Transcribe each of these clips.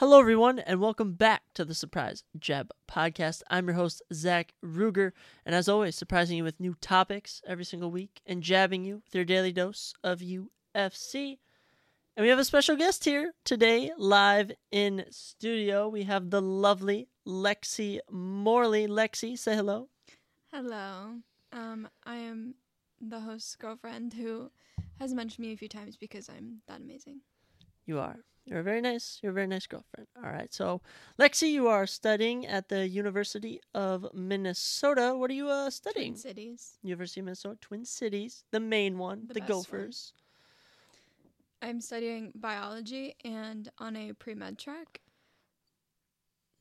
Hello, everyone, and welcome back to the Surprise Jab podcast. I'm your host, Zach Ruger, and as always, surprising you with new topics every single week and jabbing you with your daily dose of UFC. And we have a special guest here today, live in studio. We have the lovely Lexi Morley. Lexi, say hello. Hello. Um, I am the host's girlfriend who has mentioned me a few times because I'm that amazing. You are. You're a very nice. You're a very nice girlfriend. All right. So, Lexi, you are studying at the University of Minnesota. What are you uh, studying? Twin Cities. University of Minnesota, Twin Cities, the main one, The the, best one. Gophers. I'm studying biology and on a pre med track.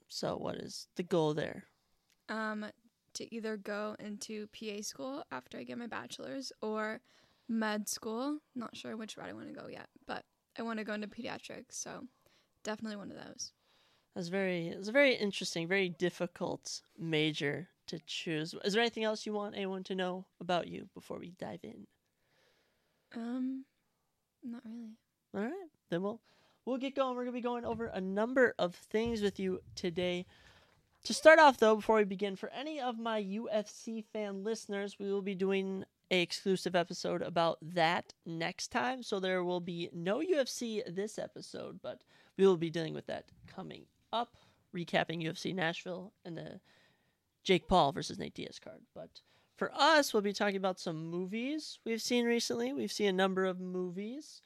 So, what is the goal there? Um, to either go into PA school after I get my bachelor's or med school. Not sure which route I want to go yet, but I want to go into pediatrics, so definitely one of those. That's very. It's a very interesting, very difficult major to choose. Is there anything else you want anyone to know about you before we dive in? Um, not really. All right, then we'll we'll get going. We're gonna be going over a number of things with you today. To start off, though, before we begin, for any of my UFC fan listeners, we will be doing a exclusive episode about that next time. So there will be no UFC this episode, but we will be dealing with that coming up, recapping UFC Nashville and the Jake Paul versus Nate Diaz card. But for us, we'll be talking about some movies we've seen recently. We've seen a number of movies.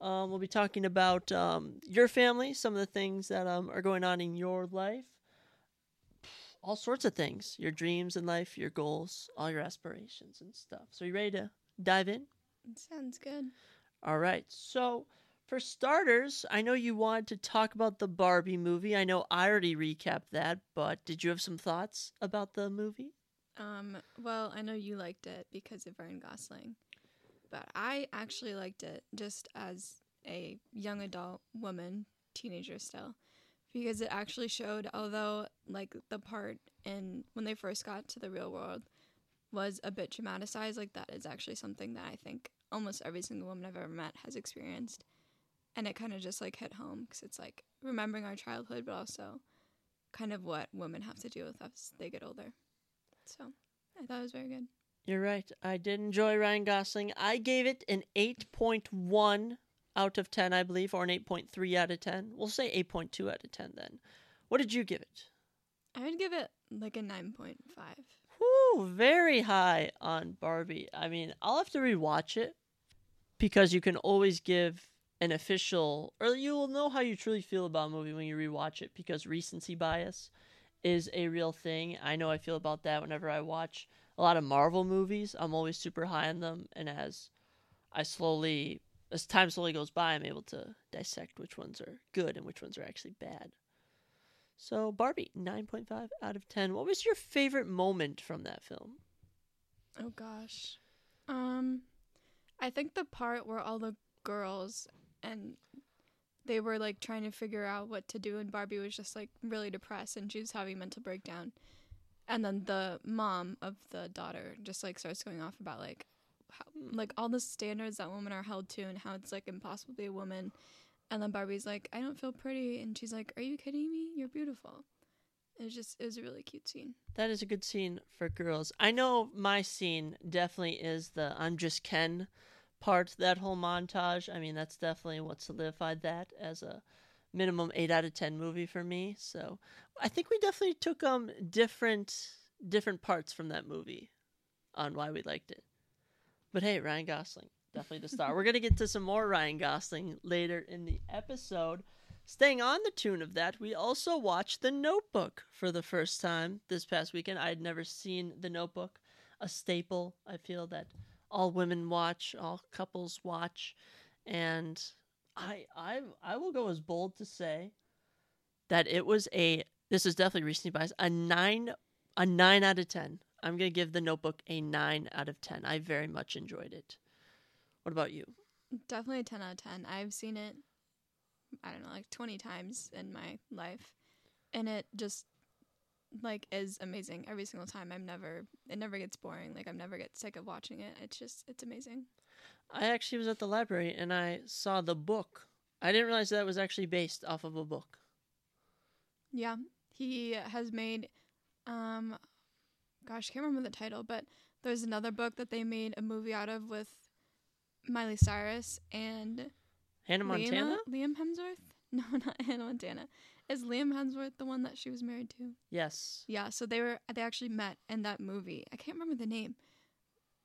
Um, we'll be talking about um, your family, some of the things that um, are going on in your life, all sorts of things, your dreams in life, your goals, all your aspirations and stuff. So, you ready to dive in? Sounds good. All right. So, for starters, I know you wanted to talk about the Barbie movie. I know I already recapped that, but did you have some thoughts about the movie? Um, well, I know you liked it because of Ryan Gosling, but I actually liked it just as a young adult woman, teenager still, because it actually showed, although like the part in when they first got to the real world was a bit dramatized, like that is actually something that I think almost every single woman I've ever met has experienced, and it kind of just like hit home because it's like remembering our childhood, but also kind of what women have to deal with as they get older. So I thought it was very good. You're right. I did enjoy Ryan Gosling. I gave it an 8.1 out of 10, I believe, or an 8.3 out of 10. We'll say 8.2 out of 10 then. What did you give it? I would give it like a 9.5. Whew, very high on Barbie. I mean, I'll have to rewatch it because you can always give an official, or you will know how you truly feel about a movie when you rewatch it because recency bias is a real thing. I know I feel about that whenever I watch a lot of Marvel movies. I'm always super high on them, and as I slowly, as time slowly goes by, I'm able to dissect which ones are good and which ones are actually bad. So, Barbie, 9.5 out of 10. What was your favorite moment from that film? Oh gosh. Um I think the part where all the girls and they were like trying to figure out what to do and Barbie was just like really depressed and she was having a mental breakdown. And then the mom of the daughter just like starts going off about like how like all the standards that women are held to and how it's like impossible to be a woman. And then Barbie's like, I don't feel pretty and she's like, Are you kidding me? You're beautiful. It was just it was a really cute scene. That is a good scene for girls. I know my scene definitely is the I'm just Ken part, that whole montage. I mean, that's definitely what solidified that as a minimum 8 out of 10 movie for me. So, I think we definitely took um different different parts from that movie on why we liked it. But hey, Ryan Gosling, definitely the star. We're going to get to some more Ryan Gosling later in the episode. Staying on the tune of that, we also watched The Notebook for the first time this past weekend. I had never seen The Notebook, a staple I feel that all women watch, all couples watch, and I I I will go as bold to say that it was a this is definitely recently biased a nine a nine out of ten. I'm gonna give The Notebook a nine out of ten. I very much enjoyed it. What about you? Definitely a 10 out of 10. I've seen it, I don't know, like 20 times in my life. And it just, like, is amazing every single time. I'm never, it never gets boring. Like, I'm never get sick of watching it. It's just, it's amazing. I actually was at the library and I saw the book. I didn't realize that was actually based off of a book. Yeah, he has made, um, gosh, I can't remember the title, but there's another book that they made a movie out of with Miley Cyrus and Hannah Montana? Liam, Liam Hemsworth. No, not Hannah Montana. Is Liam Hemsworth the one that she was married to? Yes. Yeah, so they were they actually met in that movie. I can't remember the name.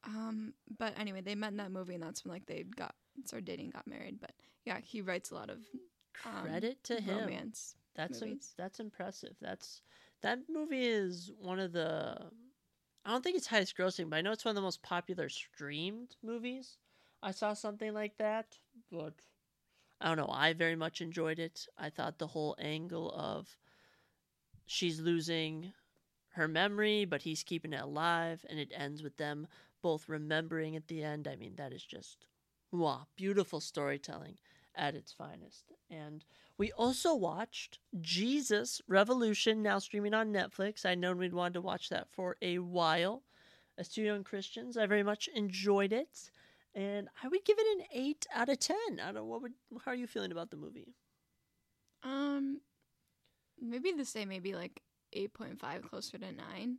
Um, but anyway, they met in that movie, and that's when like they got started dating, got married. But yeah, he writes a lot of um, Credit to him. romance. That's im- movies. that's impressive. That's that movie is one of the I don't think it's highest grossing, but I know it's one of the most popular streamed movies. I saw something like that, but I don't know. I very much enjoyed it. I thought the whole angle of she's losing her memory, but he's keeping it alive, and it ends with them both remembering at the end. I mean, that is just wow, beautiful storytelling at its finest. And we also watched Jesus Revolution, now streaming on Netflix. I know we'd wanted to watch that for a while. As two young Christians, I very much enjoyed it, and I would give it an eight out of ten. I don't what would. How are you feeling about the movie? Um, maybe the same, maybe like eight point five, closer to nine.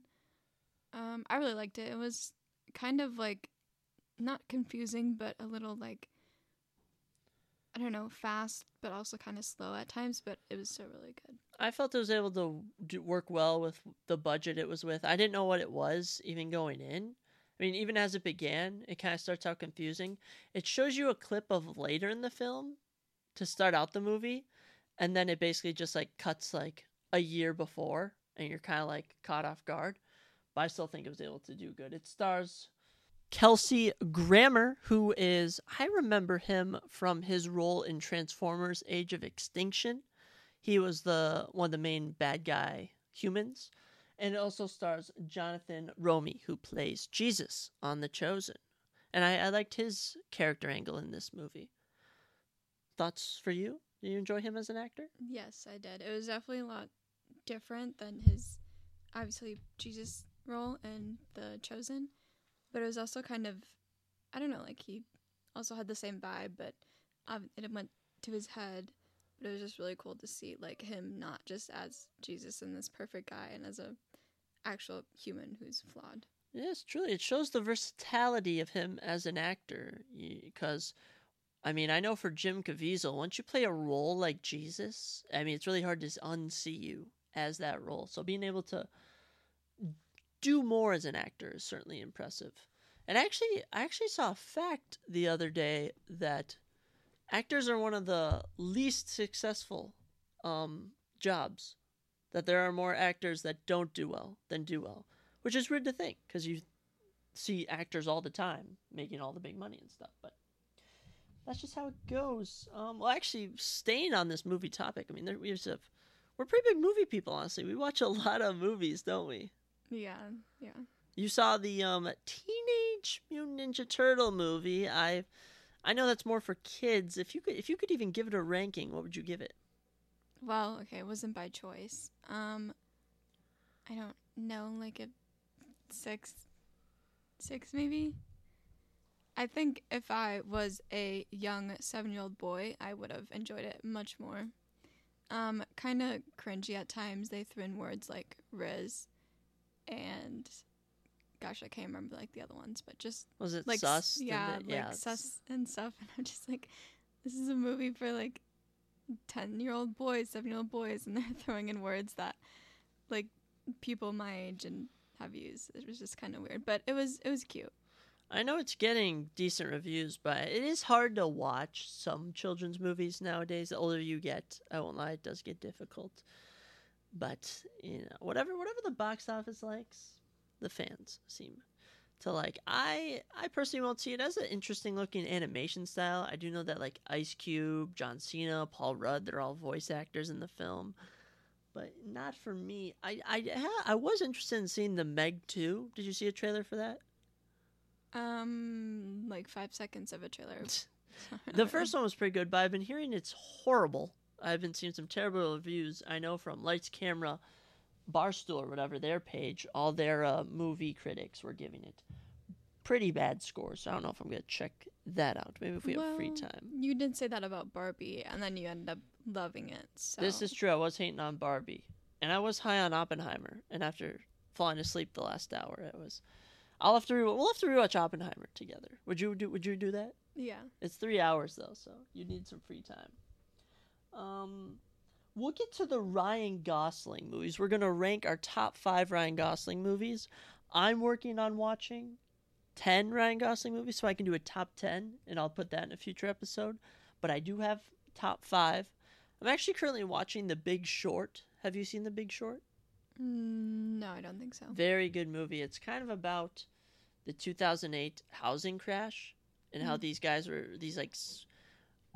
Um, I really liked it. It was kind of like not confusing, but a little like I don't know, fast, but also kind of slow at times. But it was still really good. I felt it was able to do, work well with the budget it was with. I didn't know what it was even going in. I mean, even as it began, it kind of starts out confusing. It shows you a clip of later in the film to start out the movie, and then it basically just like cuts like a year before, and you're kind of like caught off guard. But I still think it was able to do good. It stars Kelsey Grammer, who is, I remember him from his role in Transformers Age of Extinction. He was the one of the main bad guy humans. And it also stars Jonathan Roumie, who plays Jesus on The Chosen. And I, I liked his character angle in this movie. Thoughts for you? Did you enjoy him as an actor? Yes, I did. It was definitely a lot different than his obviously Jesus role in The Chosen, but it was also kind of I don't know, like he also had the same vibe, but it went to his head. But it was just really cool to see like him not just as Jesus and this perfect guy, and as a actual human who's flawed. Yes, truly. It shows the versatility of him as an actor. Because, I mean, I know for Jim Caviezel, once you play a role like Jesus, I mean, it's really hard to unsee you as that role. So being able to do more as an actor is certainly impressive. And actually, I actually saw a fact the other day that actors are one of the least successful um, jobs. That there are more actors that don't do well than do well, which is weird to think because you see actors all the time making all the big money and stuff. But that's just how it goes. Um, well, actually, staying on this movie topic, I mean, there, we have we're pretty big movie people, honestly. We watch a lot of movies, don't we? Yeah, yeah. You saw the um, Teenage Mutant Ninja Turtle movie. I, I know that's more for kids. If you could, if you could even give it a ranking, what would you give it? Well, okay, it wasn't by choice. Um, I don't know, like a six, six maybe. I think if I was a young seven-year-old boy, I would have enjoyed it much more. Um, kind of cringy at times. They threw in words like "riz" and gosh, I can't remember like the other ones, but just Was it like sus? Yeah, it- like it's- sus and stuff. And I'm just like, this is a movie for like ten year old boys, seven year old boys, and they're throwing in words that like people my age and have used. It was just kind of weird, but it was it was cute. I know it's getting decent reviews, but it is hard to watch some children's movies nowadays. The older you get, I won't lie, it does get difficult. But you know, whatever whatever the box office likes, the fans seem to like. I I personally won't see it as an interesting looking animation style. I do know that like Ice Cube, John Cena, Paul Rudd, they're all voice actors in the film. But not for me. I I I was interested in seeing the Meg 2. Did you see a trailer for that? Um, like five seconds of a trailer. The first one was pretty good, but I've been hearing it's horrible. I've been seeing some terrible reviews. I know from Lights Camera, Barstool, or whatever their page, all their uh, movie critics were giving it pretty bad scores. So I don't know if I'm gonna check that out. Maybe if we have free time. You did say that about Barbie, and then you ended up loving it. So This is true. I was hating on Barbie. and I was high on Oppenheimer. And after falling asleep the last hour, it was. I'll have to re- we'll have to rewatch Oppenheimer together. Would you do? Would you do that? Yeah. It's three hours though, so you need some free time. Um, we'll get to the Ryan Gosling movies. We're gonna rank our top five Ryan Gosling movies. I'm working on watching ten Ryan Gosling movies, so I can do a top ten, and I'll put that in a future episode. But I do have top five. I'm actually currently watching The Big Short. Have you seen The Big Short? Mm, no, I don't think so. Very good movie. It's kind of about the 2008 housing crash and how Mhm. these guys were these like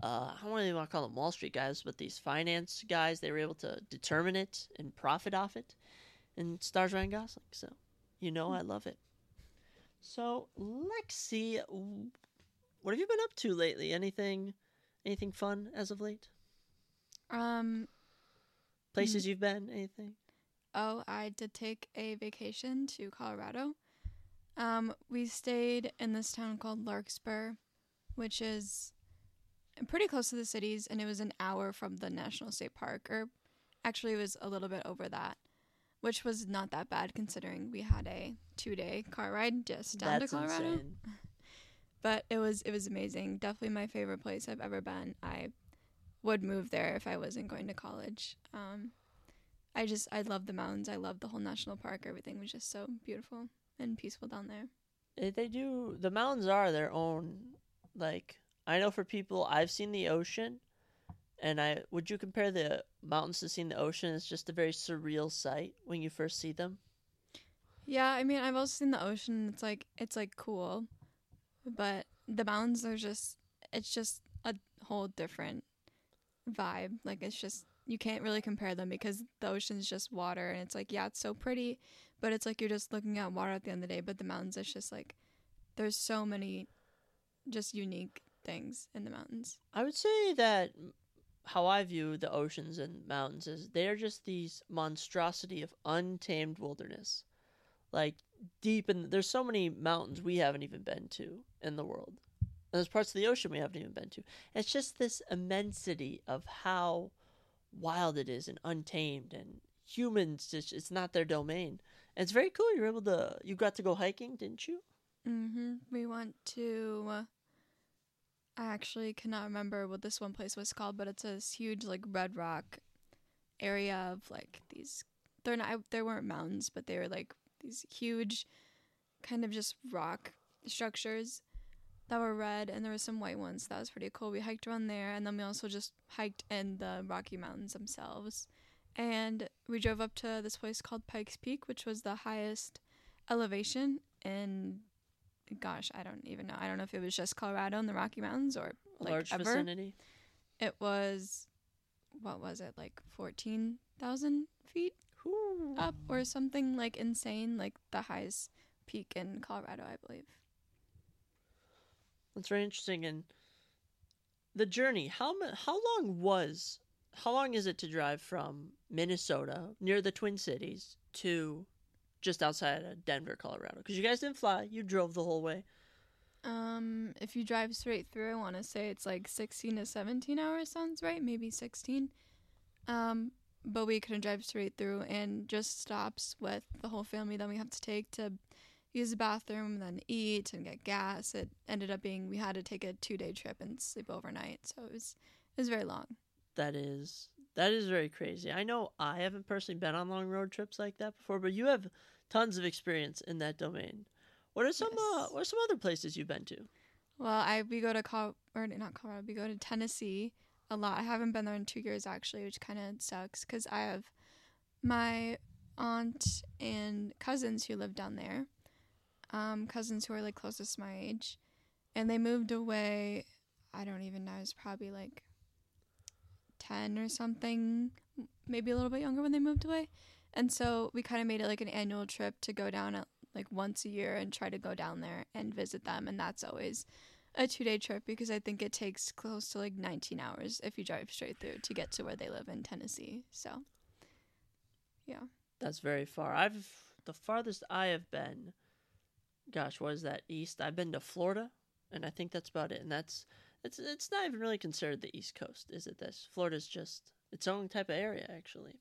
uh, I don't really want to call them Wall Street guys, but these finance guys they were able to determine it and profit off it, and stars Ryan Gosling. So you know I love it. So Lexi, what have you been up to lately? Anything, anything fun as of late? Um. Places you've been? Anything? Oh, I did take a vacation to Colorado. Um, we stayed in this town called Larkspur, which is pretty close to the cities, and it was an hour from the National State Park, or actually, it was a little bit over that, which was not that bad considering we had a two-day car ride just down That's to Colorado. insane. But it was it was amazing. Definitely my favorite place I've ever been. I would move there if I wasn't going to college. Um, I just I love the mountains. I love the whole national park. Everything was just so beautiful and peaceful down there. Eh, They do. The mountains are their own. Like I know for people, I've seen the ocean, and I would you compare the mountains to seeing the ocean? It's just a very surreal sight when you first see them. Yeah, I mean I've also seen the ocean. It's like it's like cool, but the mountains are just it's just a whole different vibe. Like it's just you can't really compare them because the ocean's just water and it's like yeah it's so pretty, but it's like you're just looking at water at the end of the day. But the mountains it's just like there's so many just unique things in the mountains. I would say that how I view the oceans and mountains is they are just these monstrosity of untamed wilderness. Like deep in there's so many mountains we haven't even been to in the world. And there's parts of the ocean we haven't even been to. It's just this immensity of how wild it is and untamed and humans just it's not their domain. And it's very cool you're able to you got to go hiking, didn't you? Mm-hmm. We went to. I actually cannot remember what this one place was called, but it's this huge like red rock area of like these. They're not. They weren't mountains, but they were like these huge, kind of just rock structures that were red, and there were some white ones. That was pretty cool. We hiked around there, and then we also just hiked in the Rocky Mountains themselves. And we drove up to this place called Pikes Peak, which was the highest elevation in gosh, I don't even know. I don't know if it was just Colorado and the Rocky Mountains or like Large ever. vicinity. It was what was it like fourteen thousand feet Ooh. up or something like insane, like the highest peak in Colorado, I believe. That's very interesting. And the journey, how how long was how long is it to drive from Minnesota near the Twin Cities to just outside of Denver, Colorado? Because you guys didn't fly, you drove the whole way. Um, if you drive straight through, I want to say it's like sixteen to seventeen hours. Sounds right, maybe sixteen. Um, but we couldn't drive straight through, and just stops with the whole family. Then we have to take to use the bathroom, then eat and get gas. It ended up being we had to take a two day trip and sleep overnight, so it was it was very long. That is that is very crazy. I know I haven't personally been on long road trips like that before, but you have tons of experience in that domain. What are some uh, what are some other places you've been to? Well, I we go to Col or not Colorado. We go to Tennessee a lot. I haven't been there in two years actually, which kind of sucks because I have my aunt and cousins who live down there. Um, cousins who are like closest to my age, and they moved away. I don't even know. I was probably like ten or something, maybe a little bit younger when they moved away. And so we kind of made it like an annual trip to go down at like once a year and try to go down there and visit them. And that's always a two day trip because I think it takes close to like 19 hours if you drive straight through to get to where they live in Tennessee. So, yeah. That's very far. I've the farthest I have been. Gosh, what is that? East. I've been to Florida, and I think that's about it. And that's it's it's not even really considered the East Coast, is it? This Florida's just its own type of area, actually.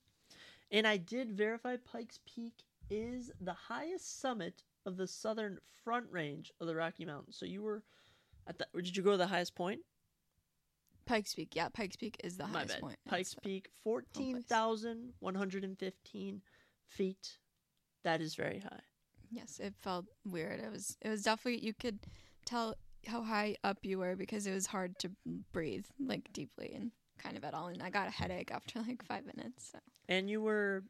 And I did verify Pikes Peak is the highest summit of the southern front range of the Rocky Mountains. So you were at the. Did you go to the highest point? Pikes Peak. Yeah, Pikes Peak is the My highest bad. point. Pikes It's- Peak, fourteen thousand one hundred and fifteen feet. That is very high. Yes, it felt weird. It was it was definitely you could tell how high up you were because it was hard to breathe like deeply and kind of at all. And I got a headache after like five minutes. So. And you were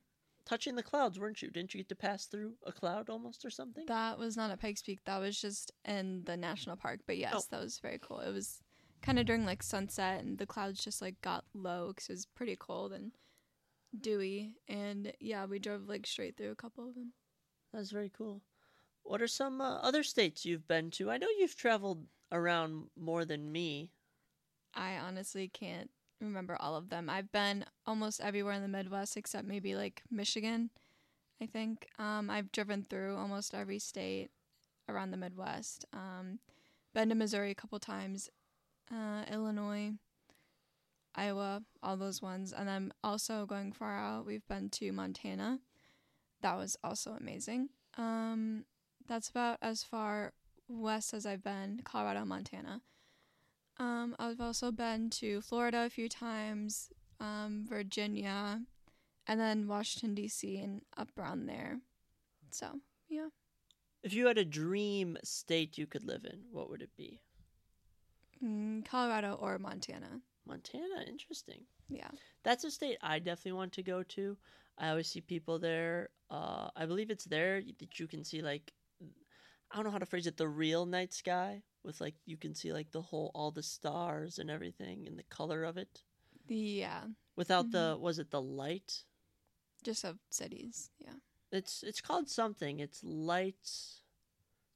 touching the clouds, weren't you? Didn't you get to pass through a cloud almost or something? That was not at Pikes Peak. That was just in the national park. But yes, Oh. that was very cool. It was kind of during like sunset, and the clouds just like got low because it was pretty cold and dewy. And yeah, we drove like straight through a couple of them. That was very cool. What are some uh, other states you've been to? I know you've traveled around more than me. I honestly can't remember all of them. I've been almost everywhere in the Midwest except maybe like Michigan. I think um, I've driven through almost every state around the Midwest. Um, been to Missouri a couple times, uh, Illinois, Iowa, all those ones, and then also going far out, we've been to Montana. That was also amazing. Um, that's about as far west as I've been, Colorado, Montana. Um, I've also been to Florida a few times, um, Virginia, and then Washington D.C. and up around there. So yeah, If you had a dream state you could live in, what would it be? mm, Colorado or Montana. Montana, interesting. Yeah, That's a state I definitely want to go to. I always see people there. Uh, I believe it's there that you can see like I don't know how to phrase it, the real night sky with like you can see like the whole all the stars and everything and the color of it yeah, without the mm-hmm. was it the light? just of cities. Yeah, It's it's called something. It's light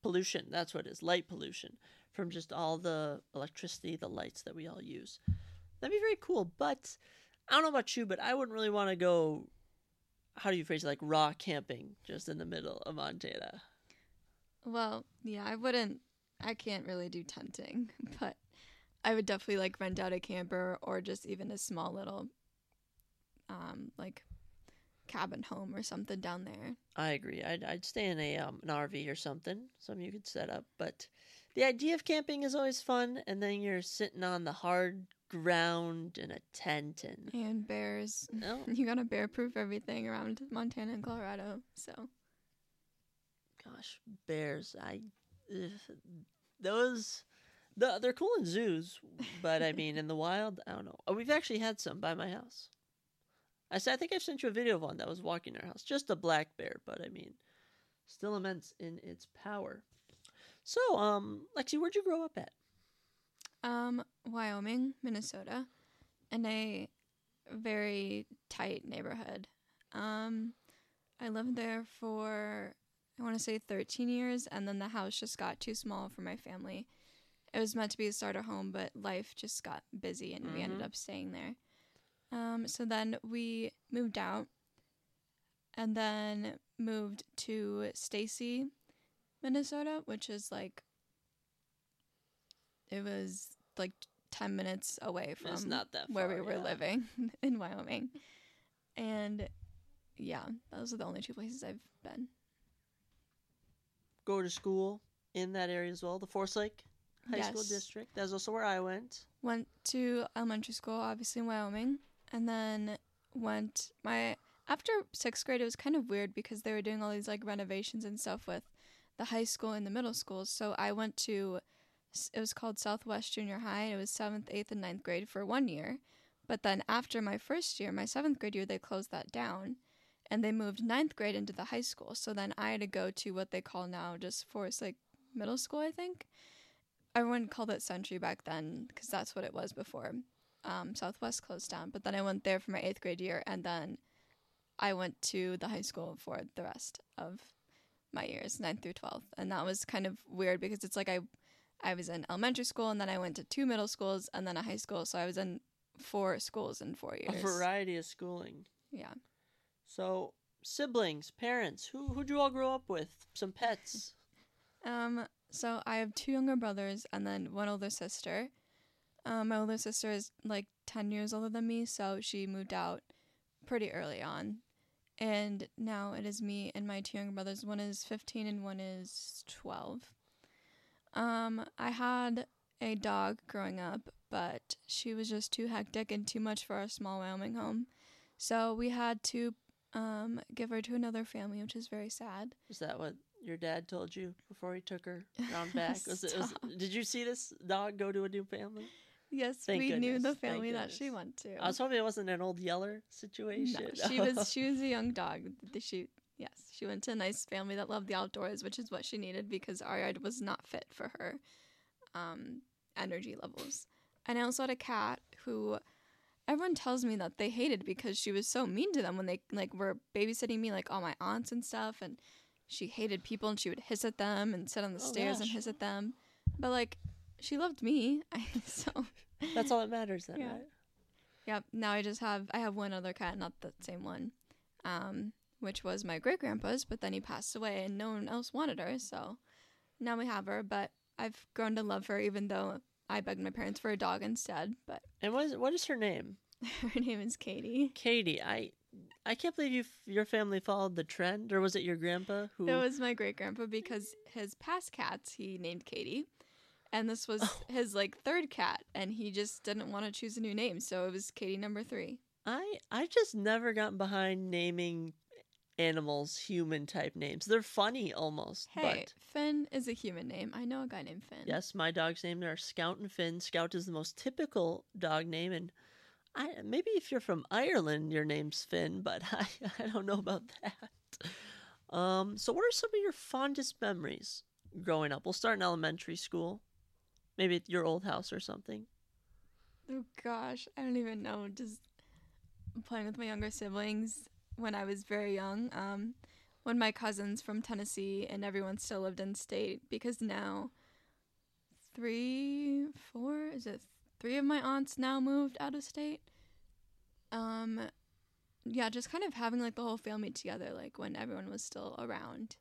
pollution. That's what it is. Light pollution from just all the electricity, the lights that we all use. That'd be very cool. But I don't know about you, but I wouldn't really want to go. How do you phrase it? Like raw camping, just in the middle of Montana. Well, yeah, I wouldn't. I can't really do tenting, but I would definitely like rent out a camper or just even a small little, um, like cabin home or something down there. I agree. I'd I'd stay in a um an RV or something, something you could set up. But the idea of camping is always fun, and then you're sitting on the hard ground in a tent and And bears. oh, You gotta bear proof everything around Montana and Colorado. So gosh, bears. I ugh, those the, they're cool in zoos, but I mean in the wild, I don't know. Oh, we've actually had some by my house. I said I think I've sent you a video of one that was walking our house, just a black bear, but I mean, still immense in its power. So, um, Lexi, where'd you grow up at? um Wyoming, Minnesota, in a very tight neighborhood. Um I lived there for I want to say 13 years and then the house just got too small for my family. It was meant to be a starter home, but life just got busy and we ended Mhm. up staying there. Um so then we moved out and then moved to Stacy, Minnesota, which is like it was like 10 minutes away from that where we were yeah. living in Wyoming. And yeah, those are the only two places I've been. Go to school in that area as well, the Lake High School Yes. District. That's also where I went. Went to elementary school, obviously in Wyoming, and then went my after sixth grade. It was kind of weird because they were doing all these like renovations and stuff with the high school and the middle schools. So I went to it was called Southwest Junior High. It was seventh, eighth, and ninth grade for one year, but then after my first year, my seventh grade year, they closed that down. And they moved ninth grade into the high school. So then I had to go to what they call now just Forest Lake Middle School, I think. Everyone called it Century back then because that's what it was before um, Southwest closed down. But then I went there for my eighth grade year, and then I went to the high school for the rest of my years, ninth through twelfth, and that was kind of weird because it's like I, I was in elementary school, and then I went to two middle schools, and then a high school, so I was in four schools in four years. A variety of schooling. Yeah. So, siblings, parents, who who'd you all grow up with? Some pets. Um. So I have two younger brothers and then one older sister. Um, my older sister is like ten years older than me, so she moved out pretty early on, and now it is me and my two younger brothers. One is 15 and one is 12. Um, I had a dog growing up, but she was just too hectic and too much for our small Wyoming home. So we had to um, give her to another family, which is very sad. Is that what your dad told you before he took her round back? Was it, was, did you see this dog go to a new family? Yes, Thank we knew the family that she went to. I was hoping it wasn't an old Yeller situation. No, she was she was a young dog. She yes, she went to a nice family that loved the outdoors, which is what she needed because our yard was not fit for her um, energy levels. And I also had a cat who everyone tells me that they hated because she was so mean to them when they like were babysitting me, like all my aunts and stuff, and she hated people and she would hiss at them and sit on the Oh, stairs and hiss at them. But like she loved me, so That's all that matters then, Yeah. right? Yep. Now I just have I have one other cat, not the same one, um, which was my great grandpa's, but then he passed away and no one else wanted her, so now we have her. But I've grown to love her, even though I begged my parents for a dog instead. But And what is what is her name? her name is Katie. Katie. I I can't believe you your family followed the trend, or was it your grandpa who? It was my great grandpa because his past cats he named Katie. And this was Oh. his like third cat, and he just didn't want to choose a new name, so it was Katie number three. I I just never got behind naming animals human type names. They're funny almost. Hey, But Finn is a human name. I know a guy named Finn. yes, my dog's name are Scout and Finn. Scout is the most typical dog name, and I maybe if you're from Ireland, your name's Finn, but I I don't know about that. Um, so what are some of your fondest memories growing up? We'll start in elementary school, maybe at your old house or something. Oh gosh, I don't even know. Just playing with my younger siblings when I was very young. Um, when my cousins from Tennessee and everyone still lived in state because now three, four, is it three of my aunts now moved out of state? Um, yeah, just kind of having like the whole family together, like when everyone was still around.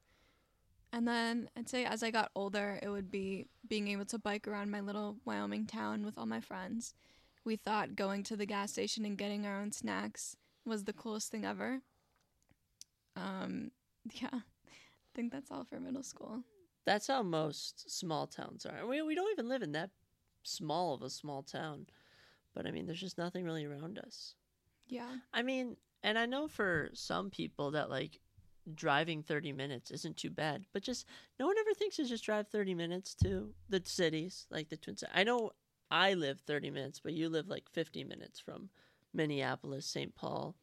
And then I'd say as I got older, it would be being able to bike around my little Wyoming town with all my friends. We thought going to the gas station and getting our own snacks was the coolest thing ever. Um, yeah, I think that's all for middle school. That's how most small towns are. We we don't even live in that small of a small town, but I mean, there's just nothing really around us. Yeah. I mean, and I know for some people that like driving 30 minutes isn't too bad, but just no one ever thinks to just drive 30 minutes to the cities like the Twin Cities. I know I live 30 minutes, but you live like 50 minutes from Minneapolis, St. Paul.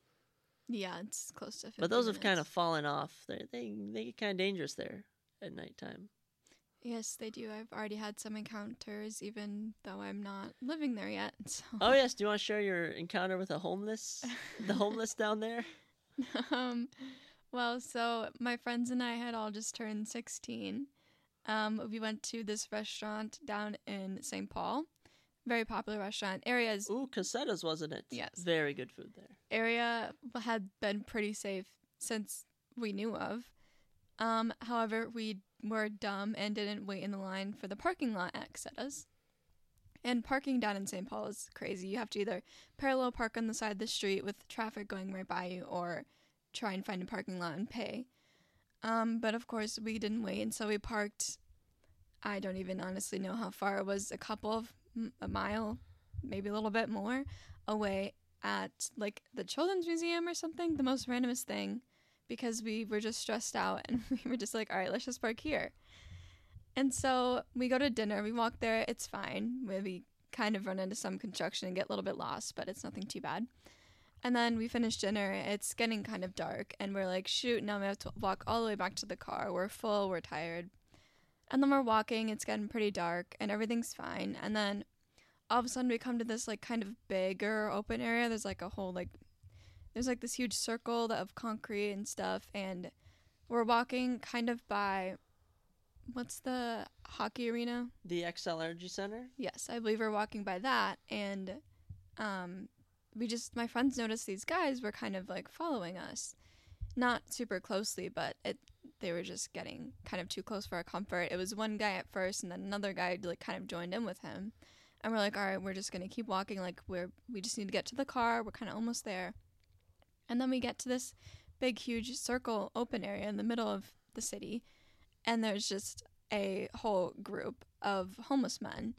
Yeah, it's close to 50 But those have kind of fallen off. They they they get kind of dangerous there at nighttime. Yes, they do. I've already had some encounters, even though I'm not living there yet. So. Oh yes, do you want to share your encounter with a homeless, the homeless down there? um, well, so my friends and I had all just turned 16. Um, we went to this restaurant down in St. Paul. Very popular restaurant. Areas. Ooh, Cossetta's, wasn't it? Yes. Very good food there. area had been pretty safe since we knew of. Um, however, we were dumb and didn't wait in the line for the parking lot at Cossetta's. And parking down in St. Paul is crazy. You have to either parallel park on the side of the street with traffic going right by you or try and find a parking lot and pay. Um, but of course, we didn't wait, and so we parked. I don't even honestly know how far it was a couple of a mile, maybe a little bit more away at like the children's museum or something the most randomest thing because we were just stressed out and we were just like all right let's just park here. And so we go to dinner we walk there it's fine we kind of run into some construction and get a little bit lost but it's nothing too bad. And then we finish dinner it's getting kind of dark and we're like shoot now we have to walk all the way back to the car we're full we're tired and then we're walking it's getting pretty dark and everything's fine and then all of a sudden we come to this like kind of bigger open area. There's like a whole like there's like this huge circle of concrete and stuff and we're walking kind of by what's the hockey arena? The Xcel Energy Center. Yes, I believe we're walking by that and um we just my friends noticed these guys were kind of like following us. Not super closely, but it they were just getting kind of too close for our comfort. It was one guy at first and then another guy like kind of joined in with him. And we're like, all right, we're just gonna keep walking. Like we're we just need to get to the car. We're kind of almost there. And then we get to this big, huge circle open area in the middle of the city, and there's just a whole group of homeless men.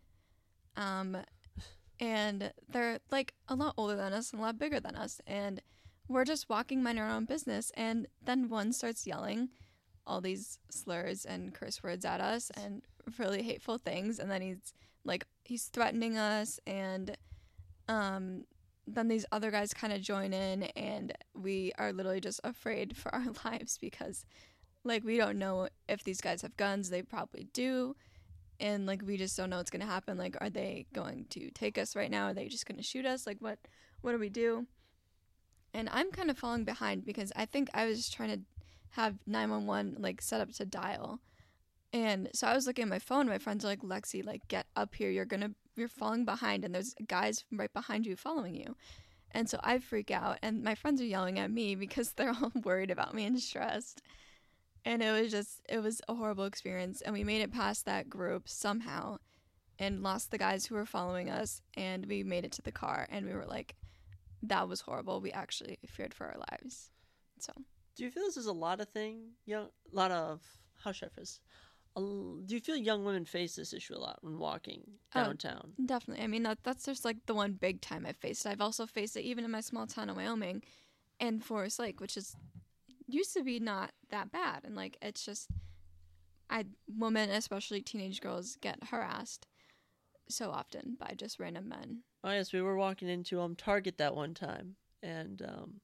Um, and they're like a lot older than us and a lot bigger than us. And we're just walking, minding our own business. And then one starts yelling all these slurs and curse words at us and really hateful things. And then he's like, he's threatening us. And um, then these other guys kind of join in. And we are literally just afraid for our lives because, like, we don't know if these guys have guns. They probably do and like we just don't know what's gonna happen. Like, are they going to take us right now? Are they just gonna shoot us? Like, what what do we do? And I'm kind of falling behind because I think I was trying to have 911 like set up to dial. And so I was looking at my phone. My friends are like, Lexi, like, get up here. You're gonna, you're falling behind, and there's guys right behind you following you. And so I freak out, and my friends are yelling at me because they're all worried about me and stressed and it was just it was a horrible experience and we made it past that group somehow and lost the guys who were following us and we made it to the car and we were like that was horrible we actually feared for our lives so do you feel this is a lot of thing? Young a lot of how should i phrase do you feel young women face this issue a lot when walking oh, downtown? oh, definitely. I mean that, that's just like the one big time i've faced. I've also faced it even in my small town of wyoming and forest lake which is used to be not that bad. And like it's just I women especially teenage girls get harassed so often by just random men. Oh yes, we were walking into um Target that one time and um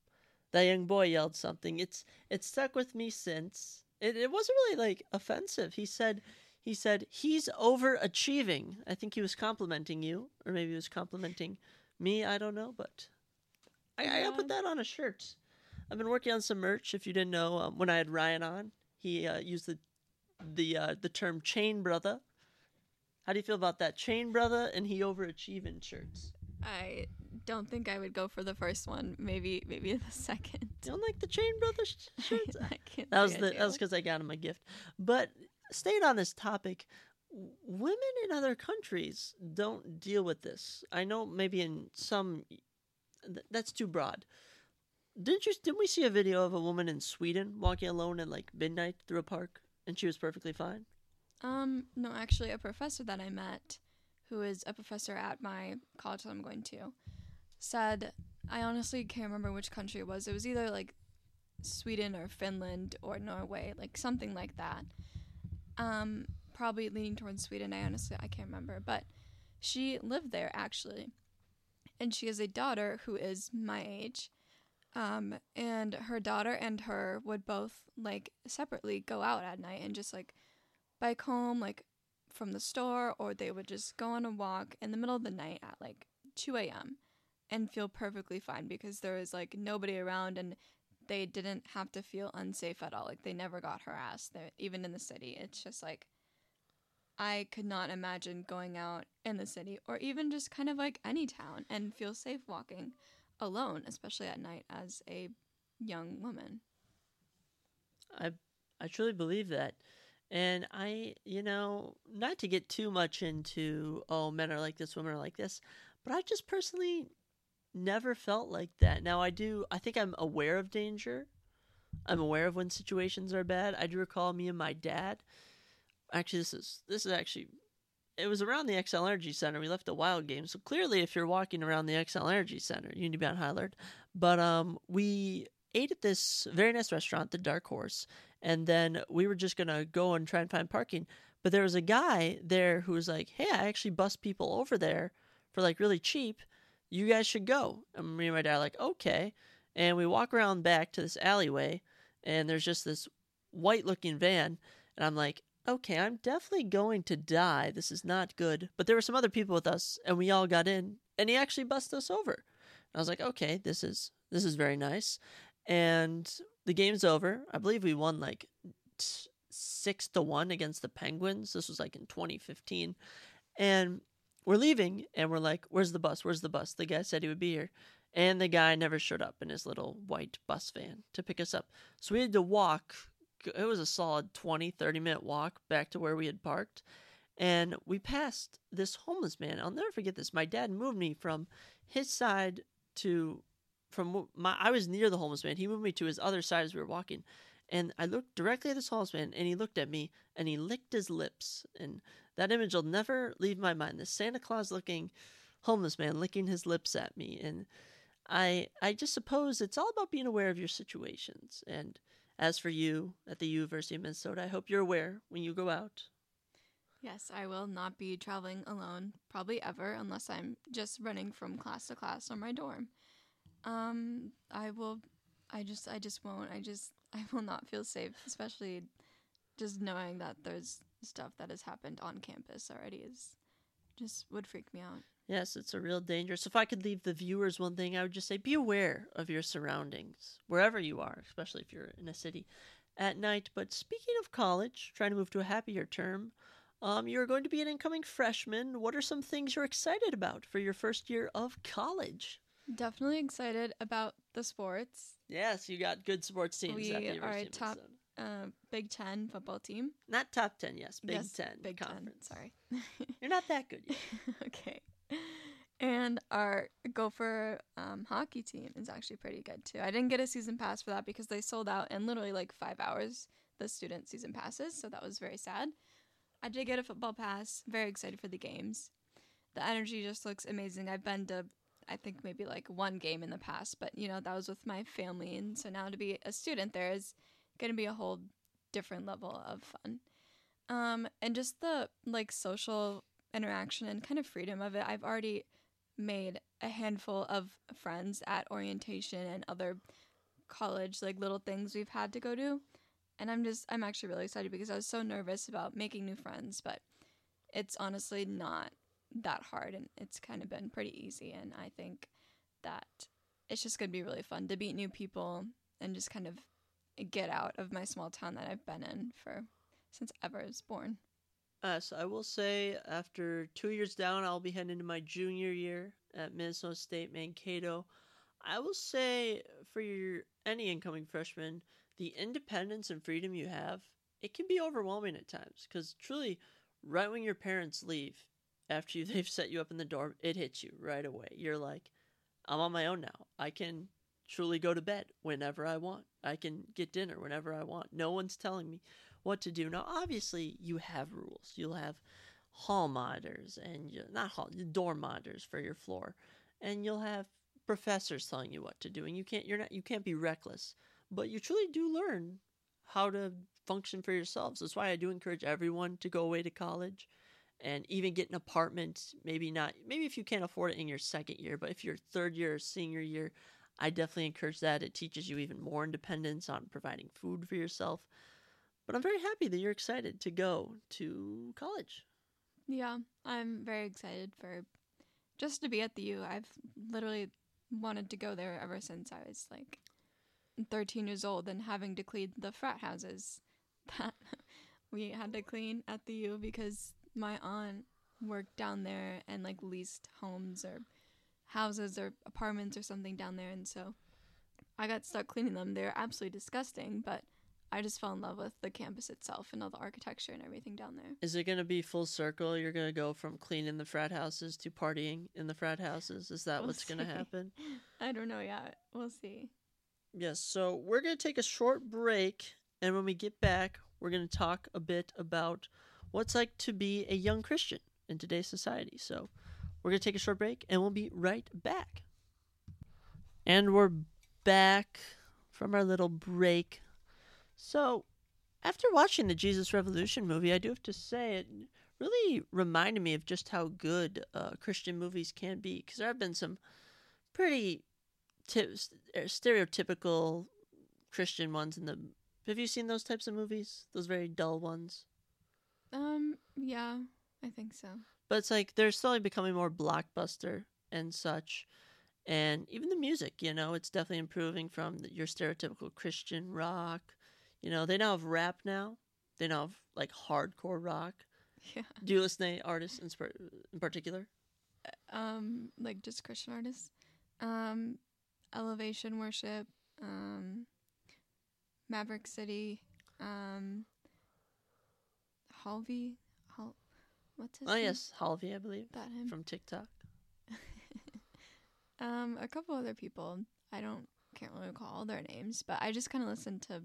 that young boy yelled something. It's it's stuck with me since. It it wasn't really like offensive. He said he said he's overachieving. I think he was complimenting you, or maybe he was complimenting me. I don't know, but I. I put that on a shirt. I've been working on some merch. If you didn't know, um, when I had Ryan on, he uh, used the the uh, the term chain brother. How do you feel about that chain brother and he overachieving shirts? I don't think I would go for the first one. Maybe maybe the second. You don't like the chain brother sh- shirts? I, I can't. That was the that was because I got him a gift. But staying on this topic, women in other countries don't deal with this. I know maybe in some that's too broad. Didn't you? Didn't we see a video of a woman in Sweden walking alone at like midnight through a park, and she was perfectly fine? Um, no, actually, a professor that I met, who is a professor at my college that I'm going to, said I honestly can't remember which country it was. It was either like Sweden or Finland or Norway, like something like that. Um, probably leaning towards Sweden. I honestly I can't remember, but she lived there actually, and she has a daughter who is my age um, and her daughter and her would both like separately go out at night and just like bike home like from the store, or they would just go on a walk in the middle of the night at like 2 a.m. and feel perfectly fine because there was like nobody around and they didn't have to feel unsafe at all. Like they never got harassed, they, even in the city. It's just like I could not imagine going out in the city or even just kind of like any town and feel safe walking alone, especially at night as a young woman. I I truly believe that. And I, you know, not to get too much into oh men are like this, women are like this, but I just personally never felt like that. Now I do I think I'm aware of danger. I'm aware of when situations are bad. I do recall me and my dad. Actually, this is this is actually it was around the Xcel Energy Center. We left the wild game. So clearly, if you're walking around the Xcel Energy Center, you need to be on high alert. But um, we ate at this very nice restaurant, the Dark Horse, and then we were just gonna go and try and find parking. But there was a guy there who was like, "Hey, I actually bus people over there for like really cheap. You guys should go." And me and my dad are like, "Okay." And we walk around back to this alleyway, and there's just this white-looking van, and I'm like, okay, I'm definitely going to die. This is not good. But there were some other people with us, and we all got in, and he actually busted us over. And I was like, okay, this is this is very nice. And the game's over. I believe we won like t- six to one against the Penguins. This was like in 2015, and we're leaving, and we're like, "Where's the bus? Where's the bus?" The guy said he would be here. And the guy never showed up in his little white bus van to pick us up. So we had to walk it was a solid 20 30 minute walk back to where we had parked and we passed this homeless man i'll never forget this my dad moved me from his side to from my I was near the homeless man. He moved me to his other side as we were walking, and I looked directly at this homeless man, and he looked at me, and he licked his lips, and that image will never leave my mind. This Santa Claus looking homeless man licking his lips at me, and I I just suppose it's all about being aware of your situations. And as for you at the University of Minnesota, I hope you're aware when you go out. Yes, I will not be traveling alone, probably ever, unless I'm just running from class to class or my dorm. Um, I will. I just. I just won't. I just. I will not feel safe, especially just knowing that there's stuff that has happened on campus already. Is just would freak me out. Yes, it's a real danger. So if I could leave the viewers one thing, I would just say be aware of your surroundings, wherever you are, especially if you're in a city at night. But speaking of college, trying to move to a happier term, um, you're going to be an incoming freshman. What are some things you're excited about for your first year of college? Definitely excited about the sports. Yes, you got good sports teams We are of top- Uh, Big Ten football team. Not top ten, yes, Big Yes, Ten Big conference. Ten. Sorry. You're not that good yet. okay. And our Gopher um, hockey team is actually pretty good too. I didn't get a season pass for that because they sold out in literally like five hours the student season passes, so that was very sad. I did get a football pass. Very excited for the games. The energy just looks amazing. I've been to, I think maybe like one game in the past, but you know that was with my family, and so now to be a student there is going to be a whole different level of fun. Um, and just the like social interaction and kind of freedom of it. I've already made a handful of friends at orientation and other college like little things we've had to go to. And I'm just I'm actually really excited because I was so nervous about making new friends, but it's honestly not that hard and it's kind of been pretty easy and I think that it's just going to be really fun to meet new people and just kind of get out of my small town that I've been in for since ever I was born. Uh, so I will say, after two years down, I'll be heading into my junior year at Minnesota State Mankato. I will say, for your any incoming freshman, the independence and freedom you have, it can be overwhelming at times. Because truly, right when your parents leave, after you, they've set you up in the dorm, it hits you right away. You're like, I'm on my own now. I can truly go to bed whenever I want. I can get dinner whenever I want. No one's telling me what to do. Now, obviously, you have rules. You'll have hall monitors and you, not hall dorm monitors for your floor, and you'll have professors telling you what to do. And you can't you're not you can't be reckless, but you truly do learn how to function for yourselves. That's why I do encourage everyone to go away to college and even get an apartment. Maybe not maybe if you can't afford it in your second year, but if you're third year or senior year. I definitely encourage that. It teaches you even more independence on providing food for yourself. But I'm very happy that you're excited to go to college. Yeah, I'm very excited for just to be at the U. I've literally wanted to go there ever since I was like 13 years old and having to clean the frat houses that we had to clean at the U because my aunt worked down there and like leased homes or houses or apartments or something down there and so I got stuck cleaning them. They're absolutely disgusting, but I just fell in love with the campus itself and all the architecture and everything down there. Is it going to be full circle? You're going to go from cleaning the frat houses to partying in the frat houses? Is that We'll what's going to happen? I don't know yet. We'll see. Yes, so we're going to take a short break. And when we get back, we're going to talk a bit about what's like to be a young Christian in today's society. So we're going to take a short break and we'll be right back. And we're back from our little break. So, after watching the Jesus Revolution movie, I do have to say it really reminded me of just how good uh, Christian movies can be. Because there have been some pretty ty- stereotypical Christian ones in the. Have you seen those types of movies? Those very dull ones. Um, yeah, I think so. But it's like they're slowly becoming more blockbuster and such. And even the music, you know, it's definitely improving from the, your stereotypical Christian rock. You know, they now have rap now. They now have like hardcore rock. Yeah. Do you listen to any artists in, sp- in particular? Um, like just Christian artists. Um, Elevation Worship. Um, Maverick City. Um, Hulvey. Hal- what's his Oh name? yes, Hulvey, I believe, That him. from TikTok. Um, a couple other people. I don't can't really recall their names, but I just kind of listen to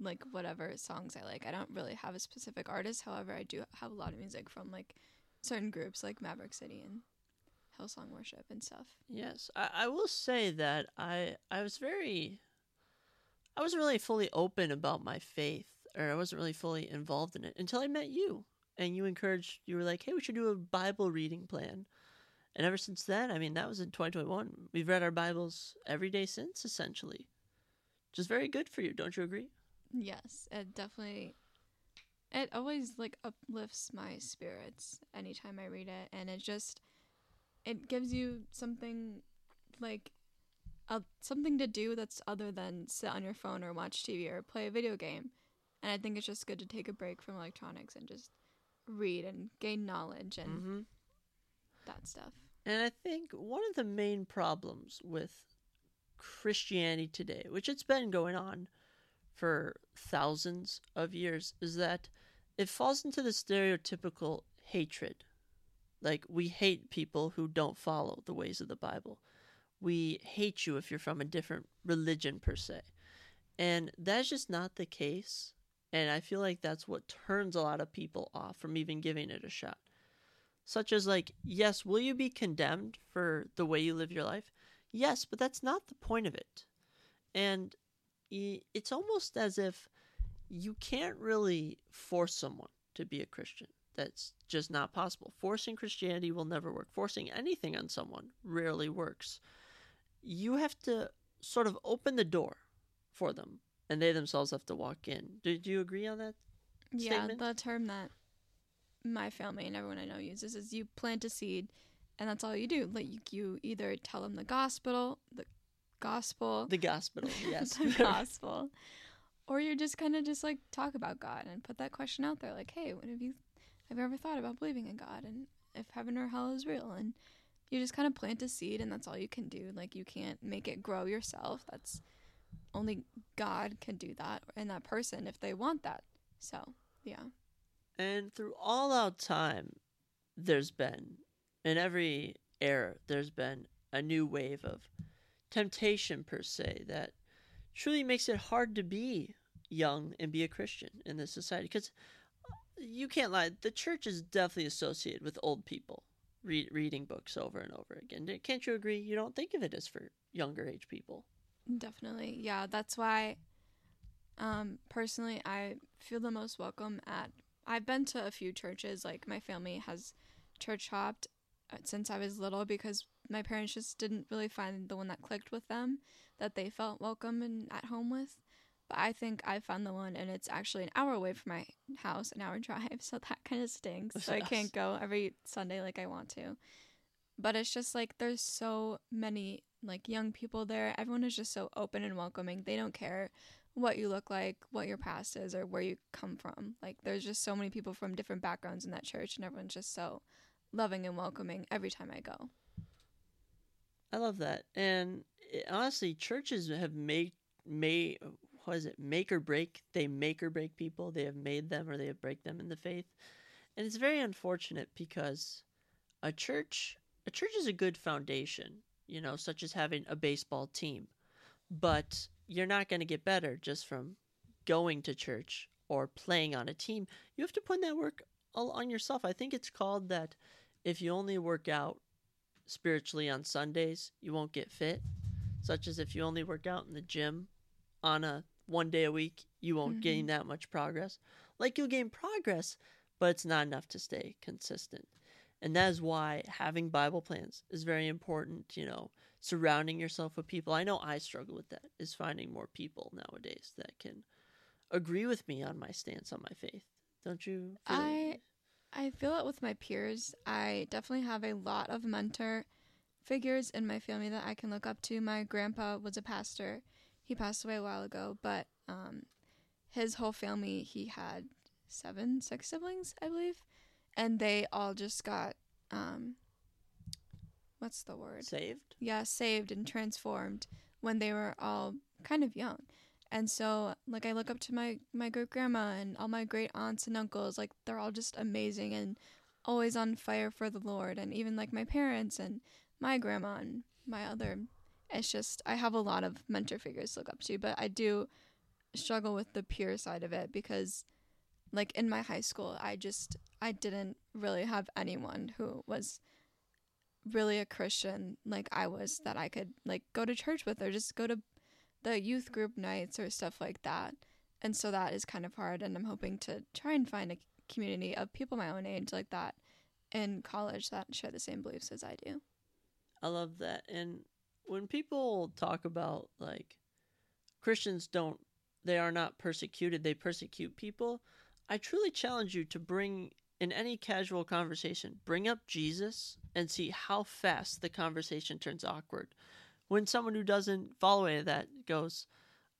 like whatever songs I like. I don't really have a specific artist. However, I do have a lot of music from like certain groups like Maverick City and Hillsong Worship and stuff. Yes, I, I will say that I I was very I wasn't really fully open about my faith, or I wasn't really fully involved in it until I met you, and you encouraged. You were like, "Hey, we should do a Bible reading plan," and ever since then, I mean, that was in 2021. We've read our Bibles every day since, essentially. Just very good for you, don't you agree? Yes, it definitely. It always like uplifts my spirits anytime I read it, and it just it gives you something like uh, something to do that's other than sit on your phone or watch TV or play a video game. And I think it's just good to take a break from electronics and just read and gain knowledge and Mm-hmm. that stuff. And I think one of the main problems with Christianity today, which it's been going on for thousands of years, is that it falls into the stereotypical hatred. Like, we hate people who don't follow the ways of the Bible. We hate you if you're from a different religion, per se. And that's just not the case. And I feel like that's what turns a lot of people off from even giving it a shot. Such as like yes will you be condemned for the way you live your life? Yes but that's not the point of it. And it's almost as if you can't really force someone to be a christian. That's just not possible. Forcing christianity will never work. Forcing anything on someone rarely works. You have to sort of open the door for them and they themselves have to walk in do, do you agree on that Yeah, Statement? the term that my family and everyone I know uses is you plant a seed, and that's all you do. Like you, you either tell them the gospel, the gospel, the gospel yes the gospel, or you're just kind of just like talk about God and put that question out there, like, hey, what have you have you ever thought about believing in God and if heaven or hell is real? And you just kind of plant a seed, and that's all you can do. Like you can't make it grow yourself. That's only God can do that, and that person if they want that. So yeah. And through all our time, there's been, in every era, there's been a new wave of temptation, per se, that truly makes it hard to be young and be a Christian in this society. Because uh, you can't lie, the church is definitely associated with old people re- reading books over and over again. Can't you agree? You don't think of it as for younger age people. Definitely. Yeah, that's why um personally I feel the most welcome at I've been to a few churches like my family has church hopped uh, since I was little because my parents just didn't really find the one that clicked with them that they felt welcome and at home with. But I think I found the one and it's actually an hour away from my house, an hour drive, so that kind of stinks. So I can't go every Sunday like I want to. But it's just like there's so many like young people there. Everyone is just so open and welcoming. They don't care what you look like, what your past is, or where you come from. Like there's just so many people from different backgrounds in that church, and everyone's just so loving and welcoming every time I go. I love that. And it, honestly, churches have made made what is it make or break? They make or break people. They have made them or they have break them in the faith, and it's very unfortunate because a church a church is a good foundation, you know, such as having a baseball team, but you're not going to get better just from going to church or playing on a team. You have to put in that work all on yourself. I think it's called that if you only work out spiritually on Sundays, you won't get fit. Such as if you only work out in the gym on a one day a week, you won't Mhm. gain that much progress. Like you'll gain progress, but it's not enough to stay consistent. And that is why having Bible plans is very important, you know, surrounding yourself with people. I know I struggle with that, is finding more people nowadays that can agree with me on my stance on my faith. Don't you? feel that? I I feel it with my peers. I definitely have a lot of mentor figures in my family that I can look up to. My grandpa was a pastor. He passed away a while ago, but um, his whole family, he had seven, six siblings, I believe, and they all just got um, what's the word? saved. yeah, saved and transformed when they were all kind of young. And so like I look up to my my great grandma and all my great aunts and uncles, like they're all just amazing and always on fire for the Lord and even like my parents and my grandma and my other It's just I have a lot of mentor figures to look up to, but I do struggle with the pure side of it because like in my high school, I just I didn't really have anyone who was really a Christian like I was that I could like go to church with or just go to the youth group nights or stuff like that. And so that is kind of hard and I'm hoping to try and find a community of people my own age like that in college that share the same beliefs as I do. I love that. And when people talk about like Christians don't they are not persecuted, they persecute people, I truly challenge you to bring in any casual conversation, bring up Jesus and see how fast the conversation turns awkward. When someone who doesn't follow any of that goes,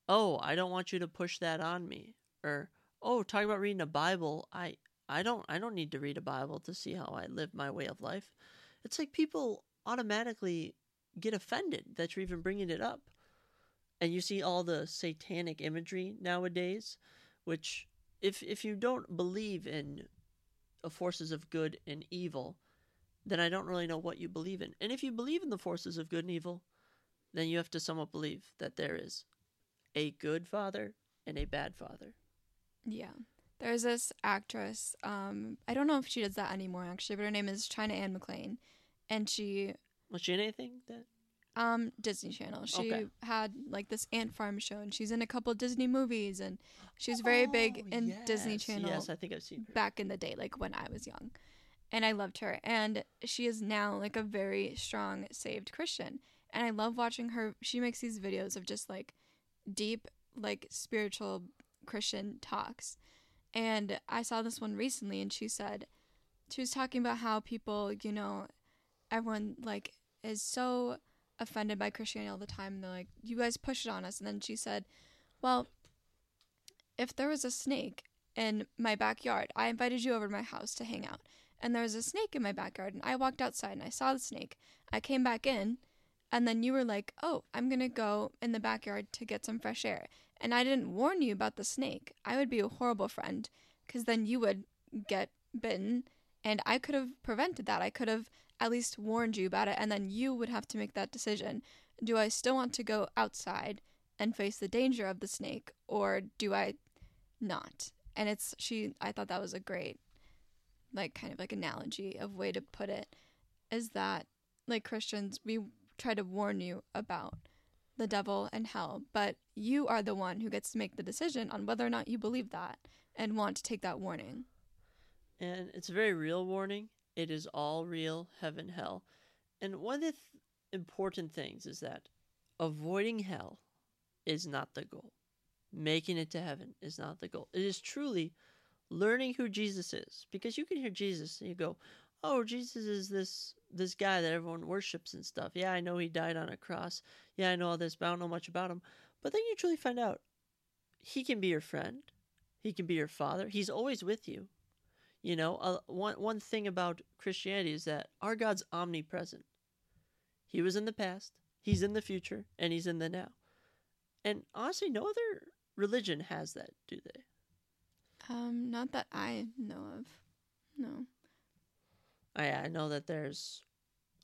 "Oh, I don't want you to push that on me," or "Oh, talking about reading a Bible. I I don't I don't need to read a Bible to see how I live my way of life." It's like people automatically get offended that you're even bringing it up. And you see all the satanic imagery nowadays, which if if you don't believe in forces of good and evil, then I don't really know what you believe in. And if you believe in the forces of good and evil, then you have to somewhat believe that there is a good father and a bad father. Yeah. There's this actress, um, I don't know if she does that anymore actually, but her name is China Anne McClain. And she Was she in anything that um Disney Channel. She Okay. had like this ant farm show and she's in a couple Disney movies and she's very big Oh, in Disney Channel Yes, I think I've seen her. back in the day, like when I was young. And I loved her. And she is now like a very strong, saved Christian. And I love watching her. She makes these videos of just like deep, like spiritual Christian talks. And I saw this one recently and she said, she was talking about how people, you know, everyone like is so offended by Christianity all the time. And they're like, you guys push it on us. And then she said, well, if there was a snake in my backyard. I invited you over to my house to hang out. And there was a snake in my backyard, and I walked outside and I saw the snake. I came back in, and then you were like, Oh, I'm gonna go in the backyard to get some fresh air. And I didn't warn you about the snake. I would be a horrible friend, because then you would get bitten, and I could have prevented that. I could have at least warned you about it, and then you would have to make that decision. Do I still want to go outside and face the danger of the snake, or do I not? and it's she i thought that was a great like kind of like analogy of way to put it is that like christians we try to warn you about the devil and hell but you are the one who gets to make the decision on whether or not you believe that and want to take that warning And it's a very real warning. It is all real, heaven, hell. And one of the th- important things is that avoiding hell is not the goal. Making it to heaven is not the goal. It is truly learning who Jesus is. Because you can hear Jesus and you go, "Oh, Jesus is this this guy that everyone worships and stuff. Yeah, I know he died on a cross. Yeah, I know all this, but I don't know much about him." But then you truly find out he can be your friend. He can be your father. He's always with you. You know, uh, one one thing about Christianity is that our God's omnipresent. He was in the past, he's in the future, and he's in the now. And honestly, no other religion has that, do they? um not that i know of no I I know that there's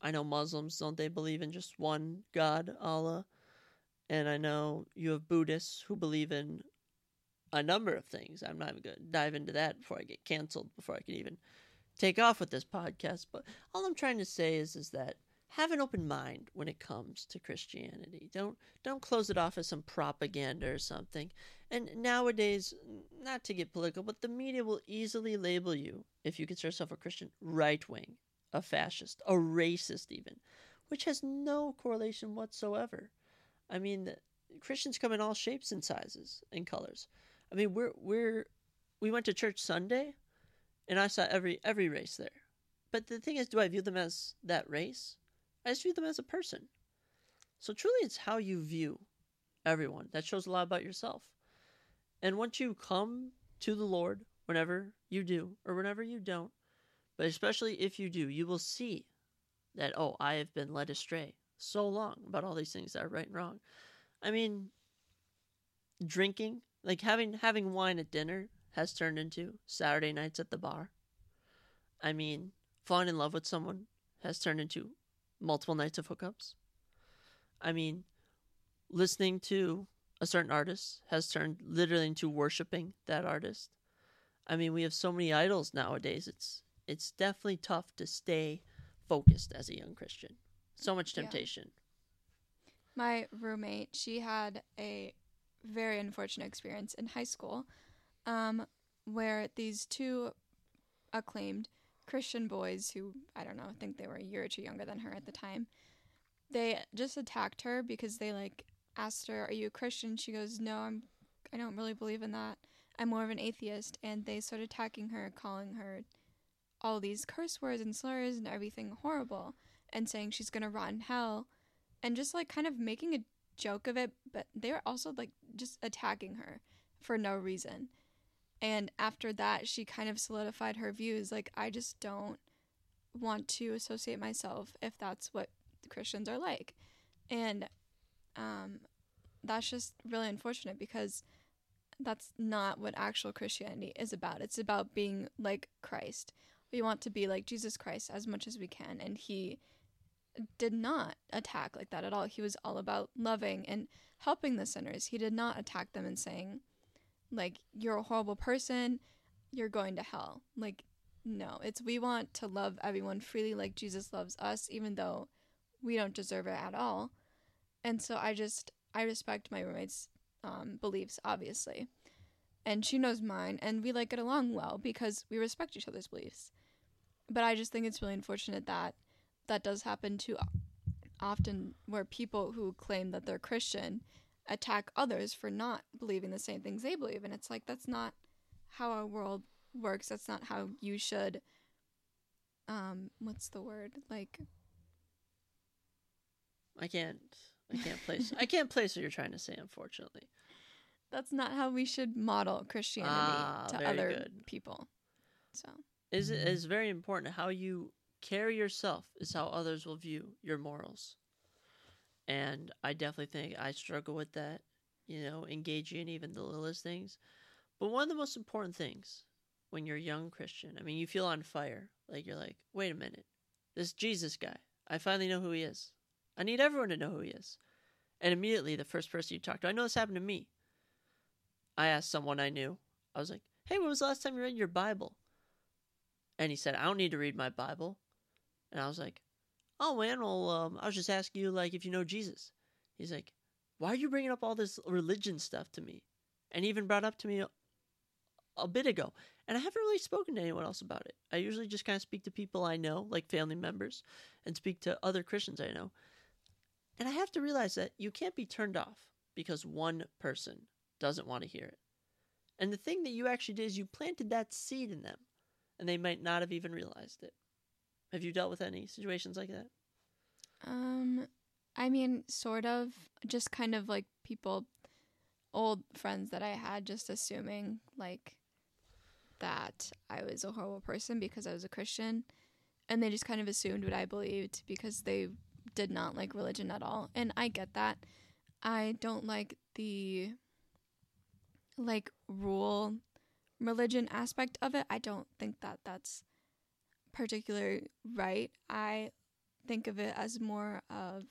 I know Muslims don't they believe in just one God, Allah. And I know you have Buddhists who believe in a number of things. I'm not even going to dive into that before I get canceled, before I can even take off with this podcast. But all I'm trying to say is is that have an open mind when it comes to Christianity. Don't don't close it off as some propaganda or something. And nowadays, not to get political, but the media will easily label you if you consider yourself a Christian right wing, a fascist, a racist even, which has no correlation whatsoever. I mean, Christians come in all shapes and sizes and colors. I mean, we're we're we went to church Sunday, and I saw every every race there. But the thing is, do I view them as that race? I just view them as a person. So truly, it's how you view everyone that shows a lot about yourself. And once you come to the Lord, whenever you do or whenever you don't, but especially if you do, you will see that oh, I have been led astray so long about all these things that are right and wrong. I mean, drinking, like having having wine at dinner has turned into Saturday nights at the bar. I mean, falling in love with someone has turned into multiple nights of hookups. I mean, listening to a certain artist has turned literally into worshiping that artist. I mean, we have so many idols nowadays. It's it's definitely tough to stay focused as a young Christian. So much Yeah. temptation. My roommate, she had a very unfortunate experience in high school um, where these two acclaimed Christian boys, who I don't know, I think they were a year or two younger than her at the time, they just attacked her because they like asked her, "Are you a Christian?" She goes, "No, I'm. I don't really believe in that. I'm more of an atheist." And they started attacking her, calling her all these curse words and slurs and everything horrible, and saying she's gonna rot in hell and just like kind of making a joke of it, but they were also like just attacking her for no reason. And after that, she kind of solidified her views like, I just don't want to associate myself if that's what Christians are like. And um, that's just really unfortunate because that's not what actual Christianity is about. It's about being like Christ. We want to be like Jesus Christ as much as we can. And he did not attack like that at all. He was all about loving and helping the sinners. He did not attack them and saying, like, you're a horrible person, you're going to hell. Like, no, it's we want to love everyone freely like Jesus loves us, even though we don't deserve it at all. And so I just, I respect my roommate's um, beliefs, obviously. And she knows mine, and we like get along well because we respect each other's beliefs. But I just think it's really unfortunate that that does happen too often where people who claim that they're Christian attack others for not believing the same things they believe and it's like that's not how our world works that's not how you should um what's the word like I can't I can't place I can't place what you're trying to say, unfortunately. that's not how we should model Christianity Ah, to other good. people so Is it is very important how you carry yourself is how others will view your morals. And I definitely think I struggle with that, you know, engaging in even the littlest things. But one of the most important things when you're a young Christian, I mean, you feel on fire. Like you're like, wait a minute, this Jesus guy, I finally know who he is. I need everyone to know who he is. And immediately, the first person you talk to, I know this happened to me. I asked someone I knew, I was like, hey, when was the last time you read your Bible? And he said, I don't need to read my Bible. And I was like, oh man, well, um, I was just asking you, like, if you know Jesus. He's like, why are you bringing up all this religion stuff to me? And he even brought up to me a, a bit ago. And I haven't really spoken to anyone else about it. I usually just kind of speak to people I know, like family members, and speak to other Christians I know. And I have to realize that you can't be turned off because one person doesn't want to hear it. And the thing that you actually did is you planted that seed in them, and they might not have even realized it. Have you dealt with any situations like that? Um, I mean, sort of. Just kind of like people, old friends that I had, just assuming like that I was a horrible person because I was a Christian, and they just kind of assumed what I believed because they did not like religion at all, and I get that. I don't like the like rule religion aspect of it. I don't think that that's particularly right. I think of it as more of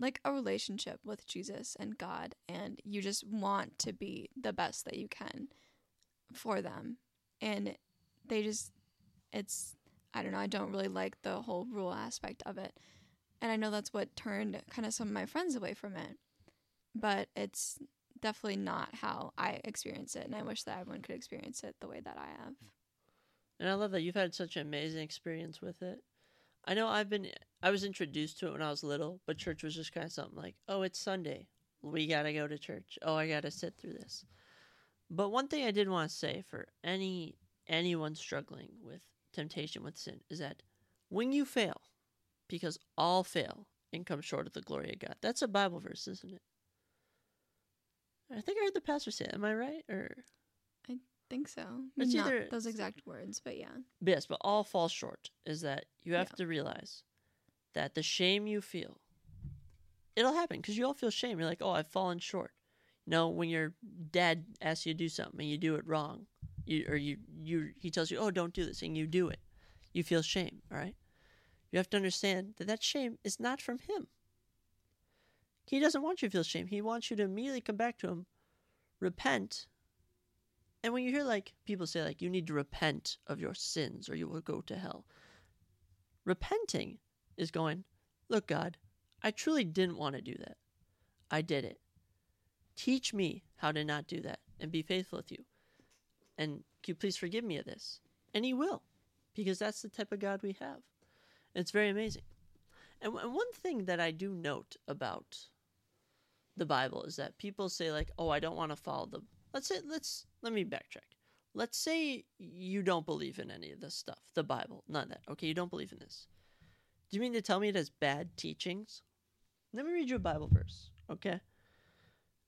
like a relationship with Jesus and God, and you just want to be the best that you can for them. And they just, it's, I don't know, I don't really like the whole rule aspect of it. And I know that's what turned kind of some of my friends away from it. But it's definitely not how I experience it. And I wish that everyone could experience it the way that I have. And I love that you've had such an amazing experience with it. I know I've been I was introduced to it when I was little, but church was just kind of something like, "Oh, it's Sunday. We got to go to church. Oh, I got to sit through this." But one thing I did want to say for any anyone struggling with temptation with sin is that when you fail, because all fail and come short of the glory of God. That's a Bible verse, isn't it? I think I heard the pastor say it. Am I right? Or think so. It's Not either- those exact words, but yeah. Yes, but all fall short is that you have Yeah. to realize that the shame you feel, it'll happen because you all feel shame. You're like, oh, I've fallen short. You know, when your dad asks you to do something and you do it wrong, you or you you he tells you, oh, don't do this, and you do it, you feel shame. All right, you have to understand that that shame is not from him. He doesn't want you to feel shame. He wants you to immediately come back to him, repent. And when you hear like people say like you need to repent of your sins or you will go to hell. Repenting is going, look God, I truly didn't want to do that. I did it. Teach me how to not do that and be faithful with you. And can you please forgive me of this? And he will, because that's the type of God we have. It's very amazing. And, and one thing that I do note about the Bible is that people say like, "Oh, I don't want to follow the." Let's say let's let me backtrack. Let's say you don't believe in any of this stuff, the Bible, none that. Okay, you don't believe in this. Do you mean to tell me it has bad teachings? Let me read you a Bible verse, okay?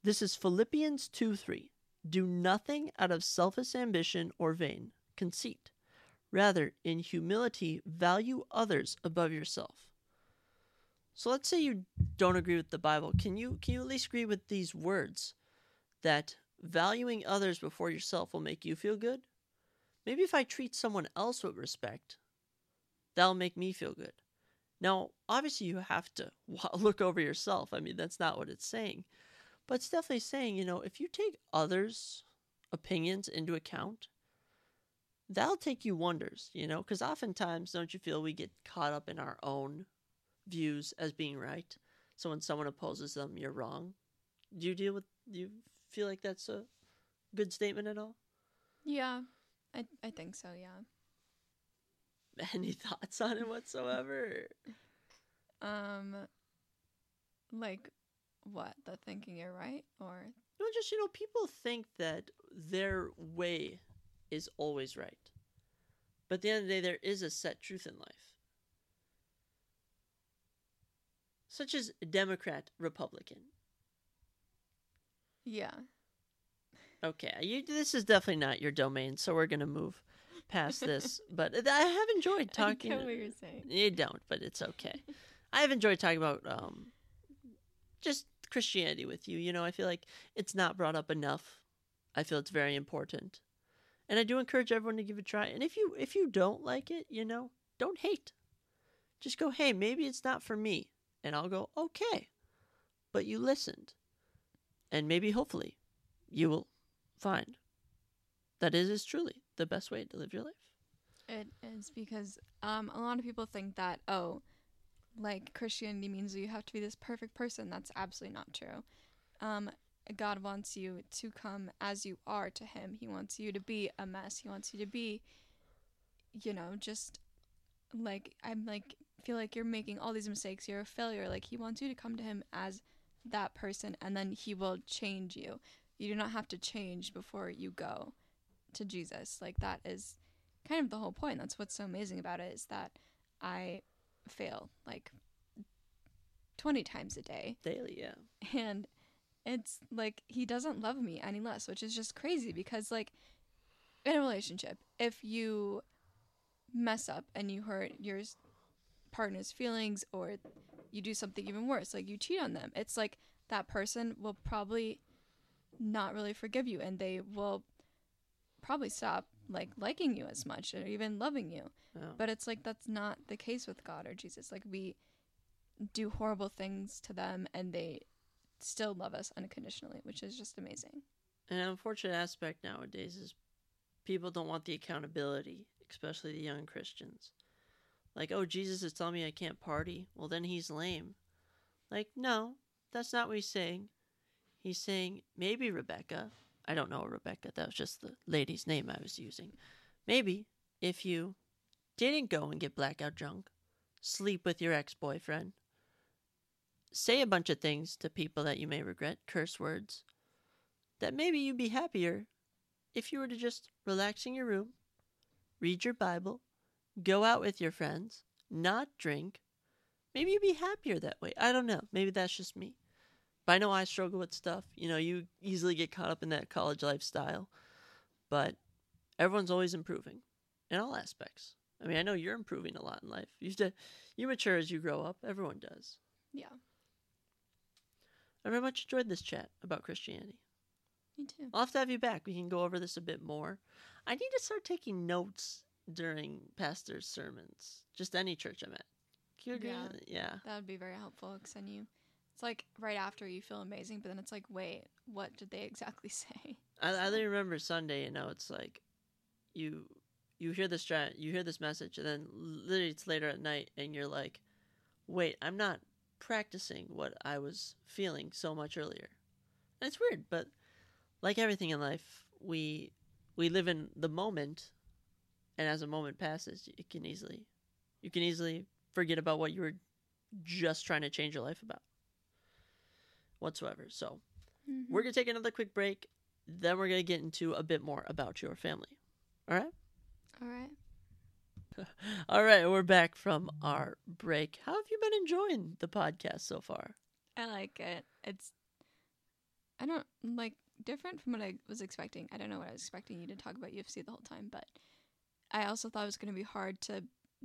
This is Philippians 2 3. Do nothing out of selfish ambition or vain conceit. Rather, in humility, value others above yourself. So let's say you don't agree with the Bible. Can you can you at least agree with these words that valuing others before yourself will make you feel good? Maybe if I treat someone else with respect, that'll make me feel good. Now, obviously you have to look over yourself. I mean, that's not what it's saying. But it's definitely saying, you know, if you take others' opinions into account, that'll take you wonders, you know, because oftentimes, don't you feel we get caught up in our own views as being right? So when someone opposes them, you're wrong. Do you deal with, do you feel like that's a good statement at all? Yeah, I, I think so, yeah. Any thoughts on it whatsoever? Um, like what? The thinking you're right, or No, just, you know, people think that their way is always right. But at the end of the day, there is a set truth in life. Such as Democrat, Republican. Yeah, Okay, you, this is definitely not your domain, so we're going to move past this. but I have enjoyed talking. I get what you're saying. You don't, but it's okay. I have enjoyed talking about um, just Christianity with you. You know, I feel like it's not brought up enough. I feel it's very important, and I do encourage everyone to give it a try. And if you if you don't like it, you know, don't hate. Just go, hey, maybe it's not for me, and I'll go, okay, but you listened, and maybe hopefully, you will find that it is truly the best way to live your life. It is because um, a lot of people think that oh, like Christianity means you have to be this perfect person. That's absolutely not true. Um, God wants you to come as you are to Him. He wants you to be a mess. He wants you to be, you know, just like I'm like feel like you're making all these mistakes. You're a failure. Like He wants you to come to Him as that person, and then He will change you. You do not have to change before you go to Jesus. Like that is kind of the whole point. That's what's so amazing about it is that I fail like 20 times a day Daily, yeah. and it's like he doesn't love me any less, which is just crazy because like in a relationship, if you mess up and you hurt your partner's feelings or you do something even worse, like you cheat on them, it's like that person will probably not really forgive you and they will probably stop like liking you as much or even loving you. But it's like that's not the case with God or Jesus. Like we do horrible things to them and they still love us unconditionally, which is just amazing. An unfortunate aspect nowadays is people don't want the accountability, especially the young Christians. Like, oh, Jesus is telling me I can't party. Well, then he's lame. Like, no, that's not what he's saying. He's saying, maybe Rebecca, I don't know Rebecca, that was just the lady's name I was using. Maybe if you didn't go and get blackout drunk, sleep with your ex boyfriend, say a bunch of things to people that you may regret, curse words, that maybe you'd be happier if you were to just relax in your room, read your Bible, go out with your friends, not drink. Maybe you'd be happier that way. I don't know. Maybe that's just me. But I know I struggle with stuff. You know, you easily get caught up in that college lifestyle. But everyone's always improving in all aspects. I mean, I know you're improving a lot in life. You to, you mature as you grow up. Everyone does. Yeah, I very much enjoyed this chat about Christianity. me too. I'll have to have you back. We can go over this a bit more. I need to start taking notes during pastors' sermons. Just any church I'm at. Can you agree Yeah. Yeah. That would be very helpful because then you It's like right after you feel amazing, but then it's like, wait, what did they exactly say? I, I remember Sunday. You know, it's like you you hear this dra- you hear this message, and then literally it's later at night, and you're like, wait, I'm not practicing what I was feeling so much earlier. And it's weird, but like everything in life, we we live in the moment, and as a moment passes, it can easily you can easily forget about what you were just trying to change your life about whatsoever. So Mhm. we're going to take another quick break. Then we're going to get into a bit more about your family. All right? All right. All right, we're back from our break. How have you been enjoying the podcast so far? I like it. It's I don't like different from what I was expecting. I don't know what I was expecting you to talk about UFC the whole time, but I also thought it was going to be hard to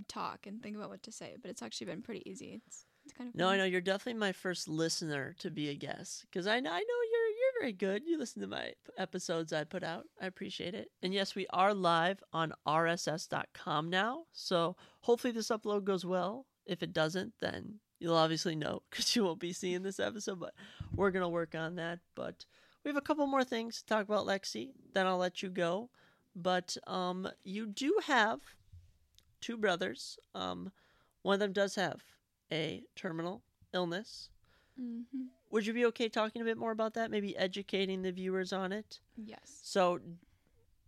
talk and think about what to say, but it's actually been pretty easy. It's it's kind of No, I know you're definitely my first listener to be a guest because I, I know you're you're very good. You listen to my episodes I put out. I appreciate it. And yes, we are live on rss.com now. So hopefully this upload goes well. If it doesn't, then you'll obviously know because you won't be seeing this episode. But we're gonna work on that. But we have a couple more things to talk about, Lexi. Then I'll let you go. But um, you do have two brothers. Um, one of them does have a terminal illness. Mhm. Would you be okay talking a bit more about that? Maybe educating the viewers on it? Yes. So,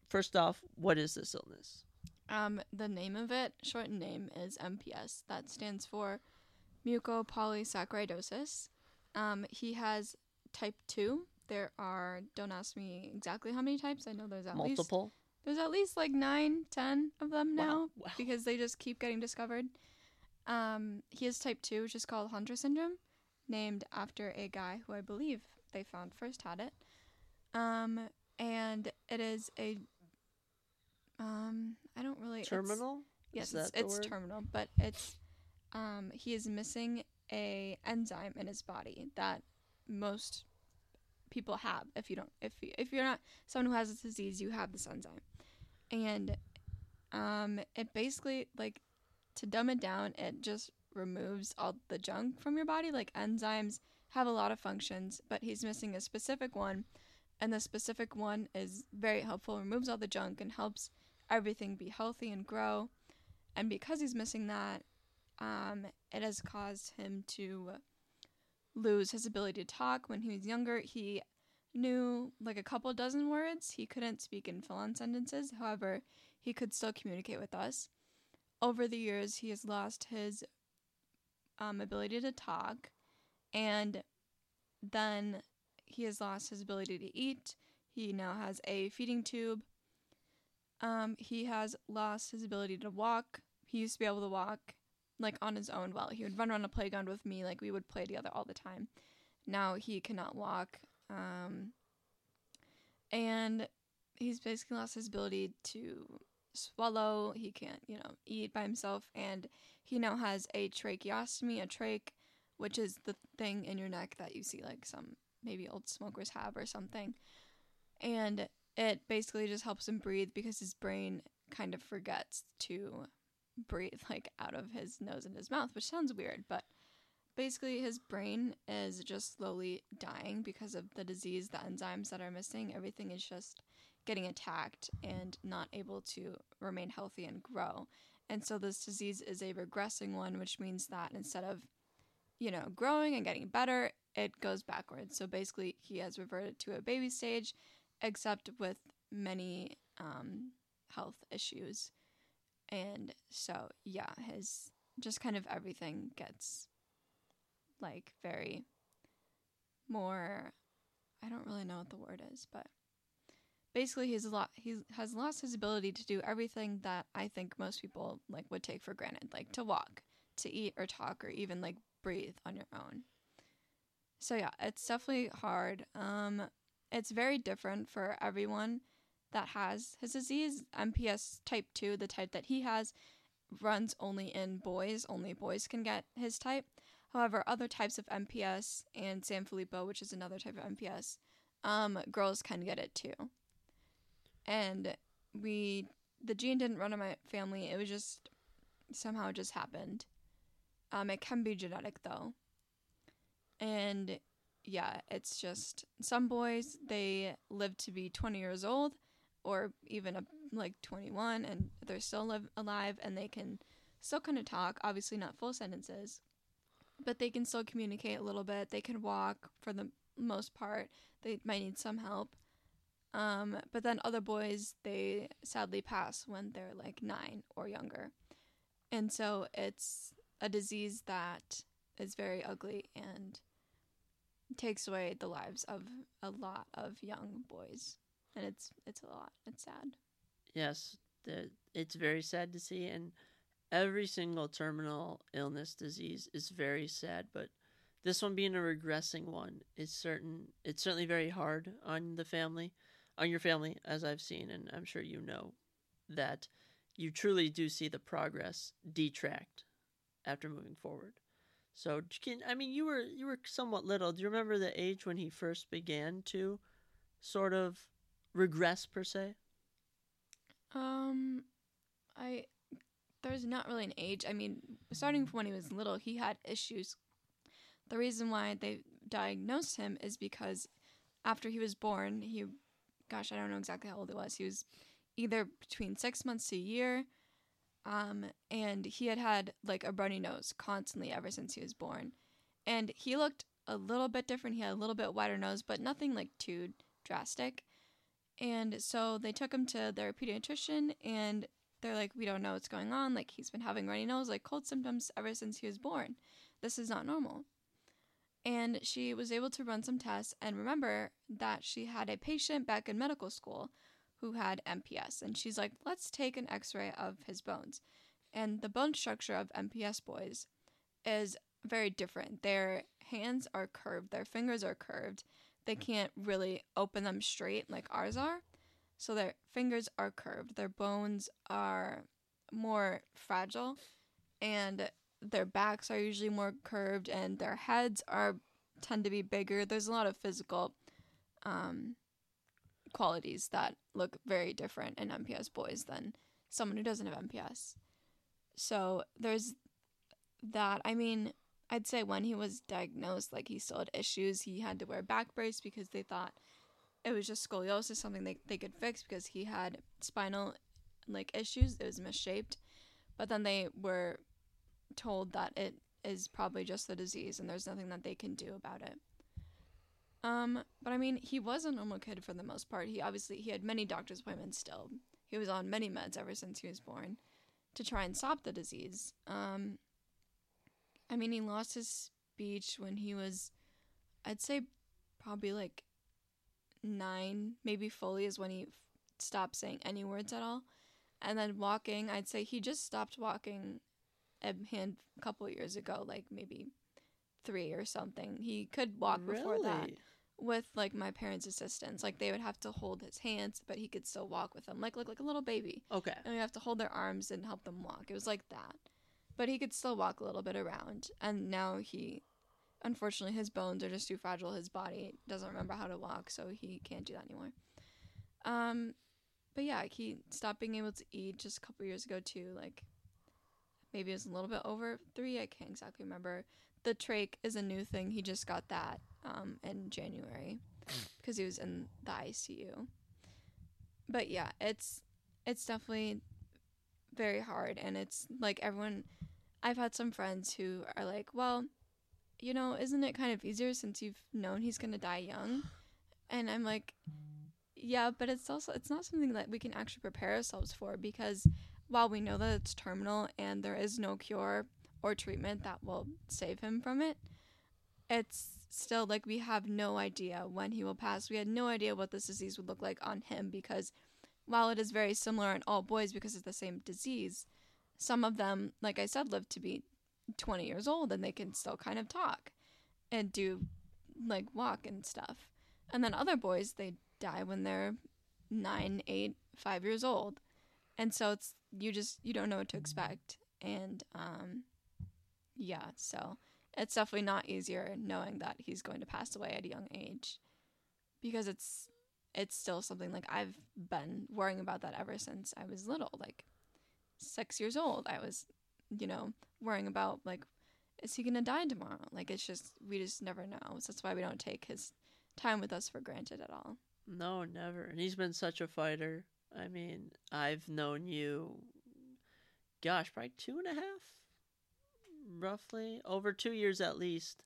first off, what is this illness? Um, the name of it, shortened name, is MPS. That stands for mucopolysaccharidosis. Um, he has type two. There are. Don't ask me exactly how many types. I know there's at least Multiple? There's at least like nine, ten of them Wow, now wow. because they just keep getting discovered. Um, he has type two, which is called Hunter syndrome, named after a guy who I believe they found first had it. Um, and it is a. Um, I don't really it's- Terminal? Yes, it's, it's terminal, but it's um he is missing a enzyme in his body that most people have. If you don't, if if you're not someone who has this disease, you have this enzyme, and um it basically like to dumb it down, it just removes all the junk from your body. Like enzymes have a lot of functions, but he's missing a specific one, and the specific one is very helpful. Removes all the junk and helps everything be healthy and grow. And because he's missing that, um, it has caused him to lose his ability to talk. When he was younger, he knew like a couple dozen words. He couldn't speak in full on sentences. However, he could still communicate with us. Over the years, he has lost his um, ability to talk, and then he has lost his ability to eat. He now has a feeding tube. Um, he has lost his ability to walk. He used to be able to walk like on his own well. He would run around the playground with me, like we would play together all the time. Now he cannot walk. Um, and he's basically lost his ability to swallow. He can't, you know, eat by himself. And he now has a tracheostomy, a trach, which is the thing in your neck that you see like some maybe old smokers have or something. And it basically just helps him breathe because his brain kind of forgets to breathe like out of his nose and his mouth, which sounds weird, but basically his brain is just slowly dying because of the disease, the enzymes that are missing. Everything is just getting attacked and not able to remain healthy and grow. And so this disease is a regressing one, which means that instead of, you know, growing and getting better, it goes backwards. So basically, he has reverted to a baby stage, except with many um, health issues. And so, yeah, his just kind of everything gets like very more. I don't really know what the word is, but basically he's a lot he has lost his ability to do everything that I think most people like would take for granted, like to walk, to eat or talk or even like breathe on your own. So yeah, it's definitely hard. Um it's very different for everyone that has his disease. MPS type 2, the type that he has, runs only in boys. Only boys can get his type. However, other types of MPS and Sanfilippo, which is another type of MPS, um, girls can get it too. And we, the gene didn't run in my family. It was just somehow just happened. Um, it can be genetic though. And yeah, it's just some boys they live to be 20 years old or even a, like 21 and they're still live, alive and they can still kind of talk, obviously not full sentences, but they can still communicate a little bit. They can walk for the most part. They might need some help. Um, but then other boys, they sadly pass when they're like nine or younger. And so it's a disease that is very ugly and takes away the lives of a lot of young boys. And it's it's a lot. It's sad. Yes, the, it's very sad to see, and every single terminal illness disease is very sad. But this one being a regressing one is certain. It's certainly very hard on the family, on your family, as I've seen, and I'm sure you know that you truly do see the progress detract after moving forward. So, can, I mean, you were you were somewhat little. Do you remember the age when he first began to sort of regress per se? Um, I there's not really an age. I mean, starting from when he was little, he had issues. The reason why they diagnosed him is because after he was born, he, gosh, I don't know exactly how old he was. He was either between six months to a year, um, and he had had like a runny nose constantly ever since he was born, and he looked a little bit different. He had a little bit wider nose, but nothing like too drastic. And so they took him to their pediatrician, and they're like, we don't know what's going on. Like, he's been having runny nose, like cold symptoms ever since he was born. This is not normal. And she was able to run some tests and remember that she had a patient back in medical school who had MPS. And she's like, let's take an x ray of his bones. And the bone structure of MPS boys is very different. Their hands are curved, their fingers are curved. They can't really open them straight like ours are. So their fingers are curved, their bones are more fragile, and their backs are usually more curved, and their heads are tend to be bigger. There's a lot of physical um, qualities that look very different in MPS boys than someone who doesn't have MPS. So there's that. I mean, I'd say when he was diagnosed, like he still had issues. He had to wear back brace because they thought it was just scoliosis, something they, they could fix because he had spinal like issues. It was misshaped. But then they were told that it is probably just the disease and there's nothing that they can do about it. Um, but I mean, he was a normal kid for the most part. He obviously he had many doctor's appointments still. He was on many meds ever since he was born to try and stop the disease. Um, I mean, he lost his speech when he was, I'd say, probably like nine, maybe fully is when he f- stopped saying any words at all. And then walking, I'd say he just stopped walking a hand a couple years ago, like maybe three or something. He could walk before that with like my parents' assistance. Like they would have to hold his hands, but he could still walk with them, like like like a little baby. Okay. And we have to hold their arms and help them walk. It was like that, but he could still walk a little bit around. And now he, unfortunately, his bones are just too fragile. His body doesn't remember how to walk, so he can't do that anymore. Um, but yeah, he stopped being able to eat just a couple years ago too. Like maybe it was a little bit over three. I can't exactly remember. The trach is a new thing. He just got that um, in January because he was in the ICU. But yeah, it's it's definitely very hard, and it's like everyone. I've had some friends who are like, well, you know, isn't it kind of easier since you've known he's gonna die young? And I'm like, yeah, but it's also it's not something that we can actually prepare ourselves for because while we know that it's terminal and there is no cure or treatment that will save him from it, it's still like we have no idea when he will pass. We had no idea what this disease would look like on him because while it is very similar in all boys because it's the same disease, some of them, like I said, live to be 20 years old and they can still kind of talk and do like walk and stuff. And then other boys, they die when they're nine, eight, five years old. And so it's, you just, you don't know what to expect. And, um, yeah, so it's definitely not easier knowing that he's going to pass away at a young age because it's, it's still something like I've been worrying about that ever since I was little, like six years old. I was, you know, worrying about like is he gonna die tomorrow? Like it's just we just never know. So that's why we don't take his time with us for granted at all. No, never. And he's been such a fighter. I mean, I've known you, gosh, probably two and a half, roughly, over two years at least.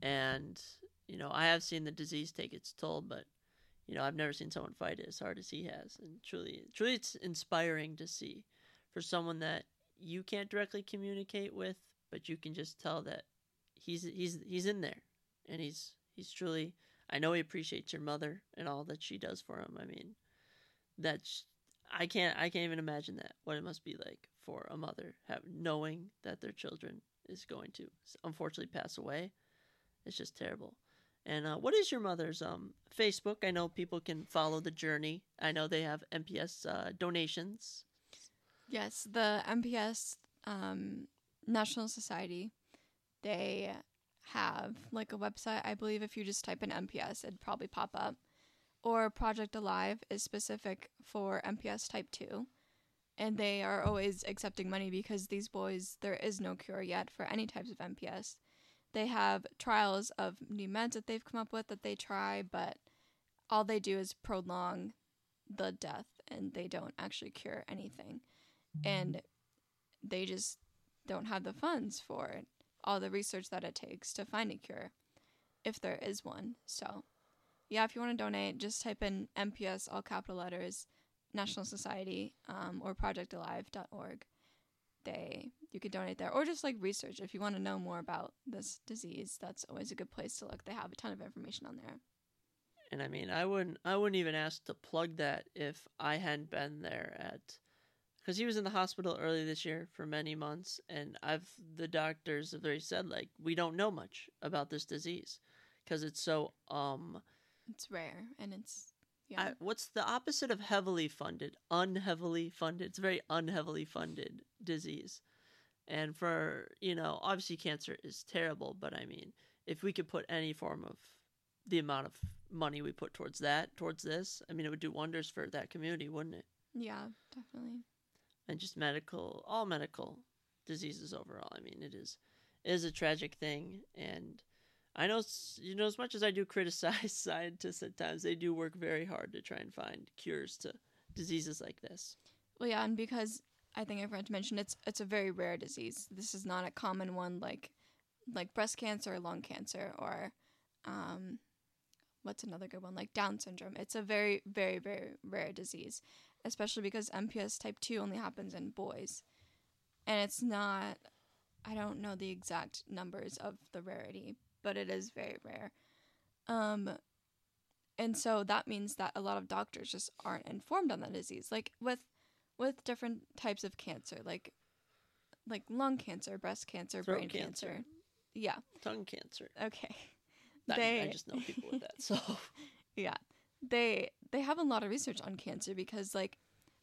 And, you know, I have seen the disease take its toll, but, you know, I've never seen someone fight it as hard as he has. And truly, truly, it's inspiring to see for someone that you can't directly communicate with, but you can just tell that he's he's he's in there, and he's he's truly. I know he appreciates your mother and all that she does for him. I mean, that's I can't I can't even imagine that what it must be like for a mother have knowing that their children is going to unfortunately pass away. It's just terrible. And uh, what is your mother's um, Facebook? I know people can follow the journey. I know they have MPS uh, donations. Yes, the MPS um, National Society, they have like a website. I believe if you just type in MPS, it'd probably pop up. Or Project Alive is specific for MPS type 2. And they are always accepting money because these boys, there is no cure yet for any types of MPS. They have trials of new meds that they've come up with that they try, but all they do is prolong the death and they don't actually cure anything. And they just don't have the funds for all the research that it takes to find a cure, if there is one. So, yeah, if you want to donate, just type in MPS, all capital letters, National Society, um, or projectalive.org. They you could donate there, or just like research if you want to know more about this disease. That's always a good place to look. They have a ton of information on there. And I mean, I wouldn't I wouldn't even ask to plug that if I hadn't been there at because he was in the hospital early this year for many months, and I've the doctors have already said like we don't know much about this disease because it's so um it's rare and it's yeah. I, what's the opposite of heavily funded? Unheavily funded. It's a very unheavily funded disease, and for you know obviously cancer is terrible, but I mean if we could put any form of the amount of money we put towards that towards this, I mean it would do wonders for that community, wouldn't it? Yeah, definitely and just medical, all medical diseases overall. I mean, it is it is a tragic thing, and I know you know as much as I do criticize scientists at times, they do work very hard to try and find cures to diseases like this. Well, yeah, and because I think I forgot to mention it's it's a very rare disease. This is not a common one like like breast cancer or lung cancer or um, what's another good one like Down syndrome. It's a very very very rare disease, especially because MPS type 2 only happens in boys. And it's not, I don't know the exact numbers of the rarity, but it is very rare. Um, and so that means that a lot of doctors just aren't informed on the disease. Like with with different types of cancer, like like lung cancer, breast cancer, Throat brain cancer. cancer. Yeah. Tongue cancer. Okay. I, they, I just know people with that. So yeah they they have a lot of research on cancer because like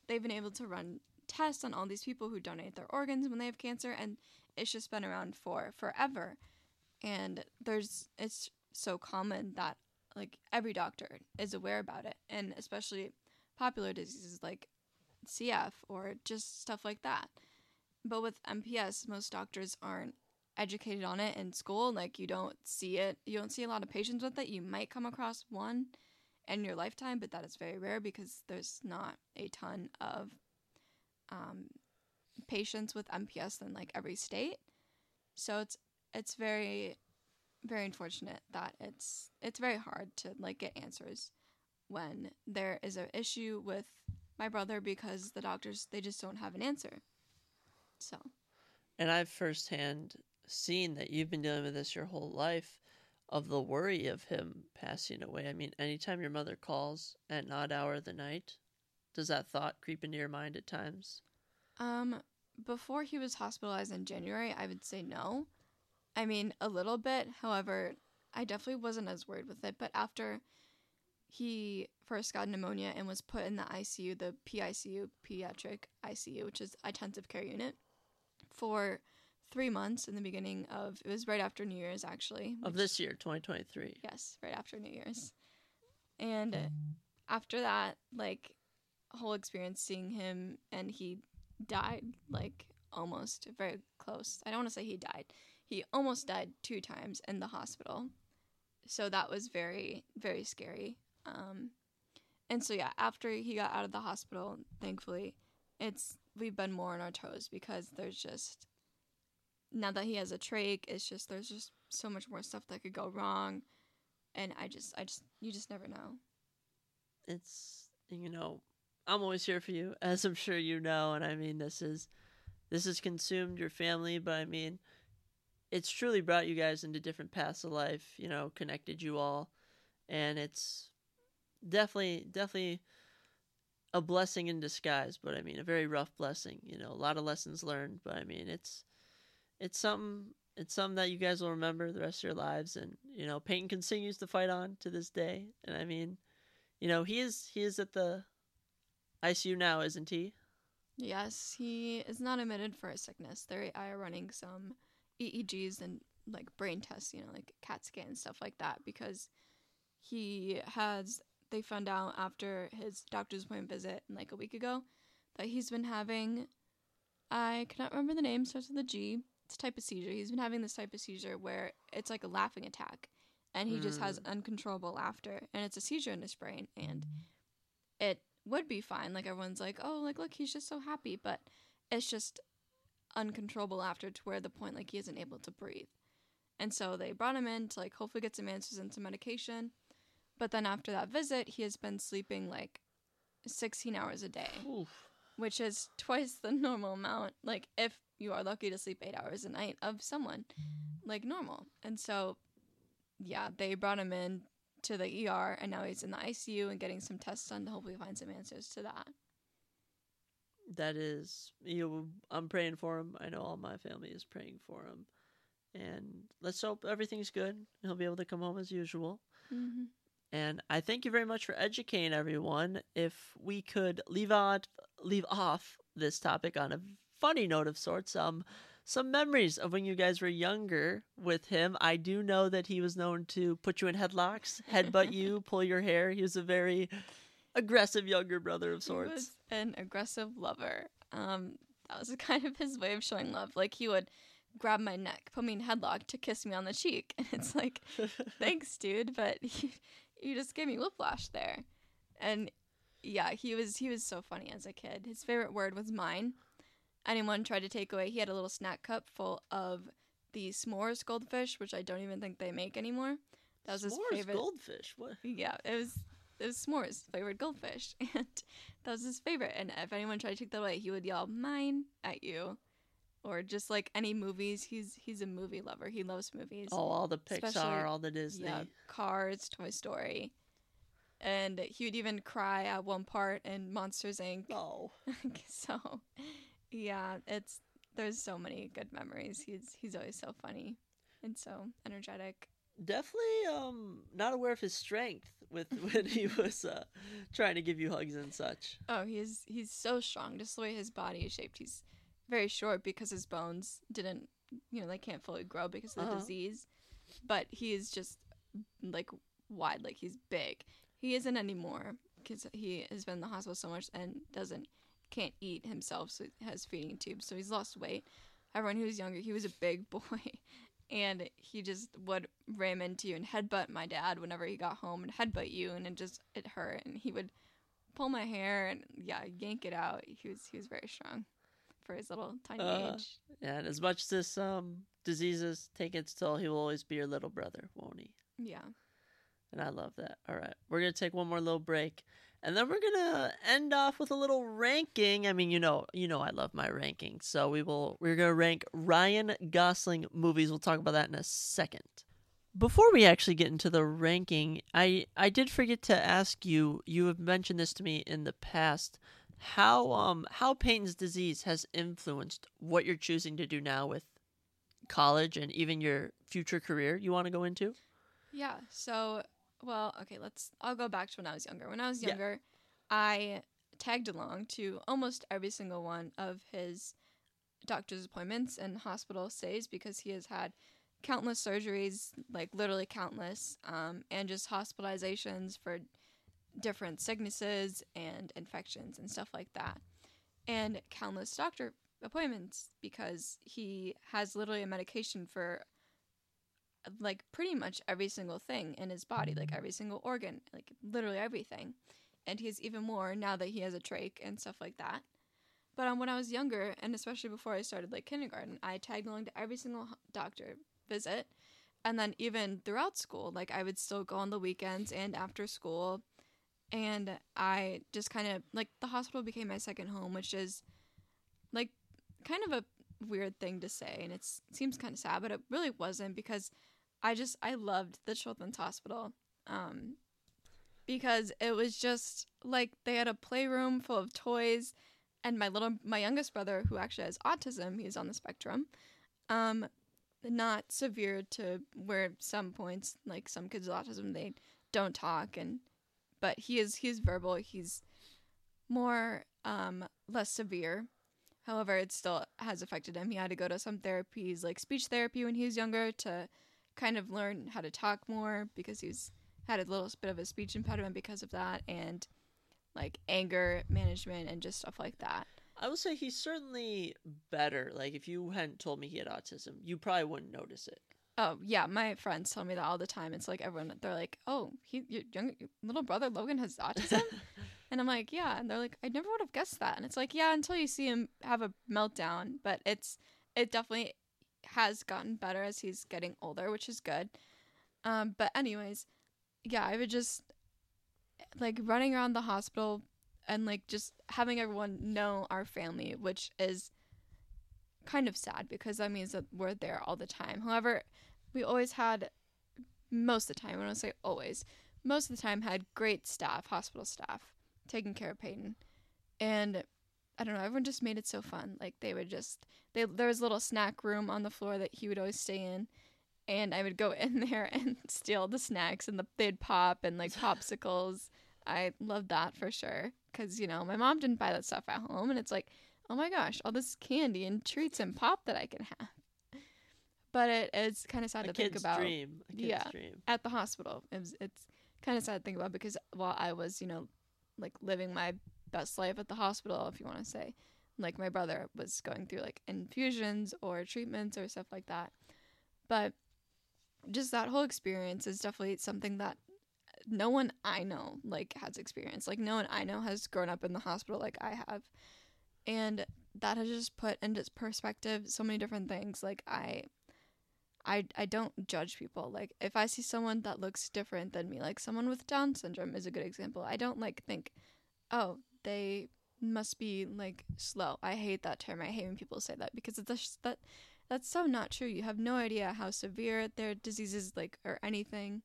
they've been able to run tests on all these people who donate their organs when they have cancer and it's just been around for forever. And there's it's so common that like every doctor is aware about it and especially popular diseases like CF or just stuff like that. But with MPS most doctors aren't educated on it in school. Like you don't see it you don't see a lot of patients with it. You might come across one in your lifetime, but that is very rare because there's not a ton of um, patients with MPS in like every state. So it's it's very very unfortunate that it's it's very hard to like get answers when there is an issue with my brother because the doctors they just don't have an answer. So and I've firsthand seen that you've been dealing with this your whole life of the worry of him passing away. I mean, anytime your mother calls at an odd hour of the night, does that thought creep into your mind at times? Um, before he was hospitalized in January, I would say no. I mean, a little bit. However, I definitely wasn't as worried with it. But after he first got pneumonia and was put in the ICU, the PICU, pediatric ICU, which is intensive care unit, for three months in the beginning of it was right after New Year's actually of this year, 2023. Yes, right after New Year's, and after that, like whole experience seeing him and he died like almost very close. I don't want to say he died. he almost died two times in the hospital. So that was very, very scary. Um, and so, yeah, after he got out of the hospital, thankfully, it's we've been more on our toes because there's just now that he has a trach, it's just there's just so much more stuff that could go wrong, and I just I just you just never know. It's you know, I'm always here for you, as I'm sure you know, and I mean this is this has consumed your family, but I mean it's truly brought you guys into different paths of life, you know, connected you all, and it's definitely definitely a blessing in disguise, but I mean a very rough blessing. You know, a lot of lessons learned, but I mean it's it's something it's something that you guys will remember the rest of your lives, and you know Peyton continues to fight on to this day, and I mean, you know he is he is at the ICU now, isn't he? Yes, he is not admitted for a sickness. They are running some EEGs and like brain tests, you know, like CAT scan and stuff like that, because he has they found out after his doctor's appointment visit like a week ago that he's been having I cannot remember the name, starts with a G. Type of seizure. He's been having this type of seizure where it's like a laughing attack and he mm. just has hmm. uncontrollable laughter and it's a seizure in his brain and it would be fine. Like everyone's like, "Oh, like look, he's just so happy," but it's just uncontrollable laughter to where the point like he isn't able to breathe. And so they brought him in to like hopefully get some answers and some medication. But then after that visit, he has been sleeping like 16 hours a day, Oof. Which is twice the normal amount. Like, if you are lucky to sleep eight hours a night of someone, like normal. And so, yeah, they brought him in to the ER, and now he's in the ICU and getting some tests done to hopefully find some answers to that. That is, you. Know, I'm praying for him. I know all my family is praying for him, and let's hope everything's good. He'll be able to come home as usual. Mm-hmm. And I thank you very much for educating everyone. If we could leave out leave off this topic on a funny note of sorts, um some memories of when you guys were younger with him. I do know that he was known to put you in headlocks, headbutt you, pull your hair. He was a very aggressive younger brother of sorts. He was an aggressive lover. Um, that was kind of his way of showing love. Like he would grab my neck, put me in headlock to kiss me on the cheek, and it's like, thanks, dude, but he, you just gave me whiplash there. And yeah, he was he was so funny as a kid. His favorite word was mine. Anyone tried to take away, he had a little snack cup full of the s'mores goldfish, which I don't even think they make anymore. That was s'mores his favorite goldfish. What? Yeah, it was it was s'mores flavored goldfish, and that was his favorite. And if anyone tried to take that away, he would yell "mine" at you or just like any movies. He's he's a movie lover. He loves movies. Oh, all the Pixar, all the Disney. Yeah, Cars, Toy Story. And he would even cry at one part in Monsters Inc. Oh. so yeah, it's there's so many good memories. He's he's always so funny and so energetic. Definitely um not aware of his strength with when he was uh trying to give you hugs and such. Oh, he's he's so strong. Just the way his body is shaped. He's very short because his bones didn't, you know, they can't fully grow because of the uh-huh. disease. But he is just like wide, like he's big. He isn't anymore because he has been in the hospital so much and doesn't can't eat himself, so he has feeding tubes. So he's lost weight. Everyone who was younger, he was a big boy, and he just would ram into you and headbutt my dad whenever he got home and headbutt you, and it just it hurt. And he would pull my hair and yeah, yank it out. He was he was very strong for his little tiny uh, age. Yeah, and as much as this um diseases take its toll, he will always be your little brother, won't he? Yeah. And I love that. All right, we're gonna take one more little break, and then we're gonna end off with a little ranking. I mean, you know, you know, I love my ranking, so we will. We're gonna rank Ryan Gosling movies. We'll talk about that in a second. Before we actually get into the ranking, I I did forget to ask you. You have mentioned this to me in the past how um how Peyton's disease has influenced what you're choosing to do now with college and even your future career you want to go into? Yeah. So, well, okay, let's I'll go back to when I was younger. When I was younger, yeah. I tagged along to almost every single one of his doctor's appointments and hospital stays because he has had countless surgeries, like literally countless, um, and just hospitalizations for different sicknesses and infections and stuff like that. And countless doctor appointments because he has literally a medication for like pretty much every single thing in his body, like every single organ, like literally everything. And he has even more now that he has a trach and stuff like that. But um, when I was younger, and especially before I started like kindergarten, I tagged along to every single doctor visit. And then even throughout school, like I would still go on the weekends and after school. And I just kind of like the hospital became my second home, which is like kind of a weird thing to say. And it seems kind of sad, but it really wasn't because I just, I loved the children's hospital. Um, because it was just like they had a playroom full of toys and my little my youngest brother who actually has autism he's on the spectrum um not severe to where some points like some kids with autism they don't talk and but he is he's verbal he's more um less severe however it still has affected him he had to go to some therapies like speech therapy when he was younger to kind of learn how to talk more because he's had a little bit of a speech impediment because of that and like anger management and just stuff like that. I will say he's certainly better. Like if you hadn't told me he had autism, you probably wouldn't notice it. Oh yeah, my friends tell me that all the time. It's like everyone they're like, "Oh, he your young your little brother Logan has autism," and I'm like, "Yeah," and they're like, "I never would have guessed that." And it's like, yeah, until you see him have a meltdown, but it's it definitely has gotten better as he's getting older, which is good. Um, but anyways, yeah, I would just like running around the hospital and like just having everyone know our family, which is kind of sad because that means that we're there all the time. However, we always had most of the time, I don't say always, most of the time had great staff, hospital staff, taking care of Peyton. And I don't know, everyone just made it so fun. Like they would just they there was a little snack room on the floor that he would always stay in and I would go in there and steal the snacks and the, they'd pop and like popsicles. I loved that for sure because you know my mom didn't buy that stuff at home, and it's like, oh my gosh, all this candy and treats and pop that I can have. But it is kind of sad A to think about. dream. A kid's Yeah. dream. At the hospital, it was, it's kind of sad to think about because while I was, you know, like living my best life at the hospital, if you want to say, like my brother was going through like infusions or treatments or stuff like that. But just that whole experience is definitely something that no one I know like has experienced. Like no one I know has grown up in the hospital like I have. And that has just put into perspective so many different things. Like I I I don't judge people. Like if I see someone that looks different than me, like someone with Down syndrome is a good example. I don't like think, "Oh, they must be like slow." I hate that term. I hate when people say that because it's that that's so not true. You have no idea how severe their disease is like or anything.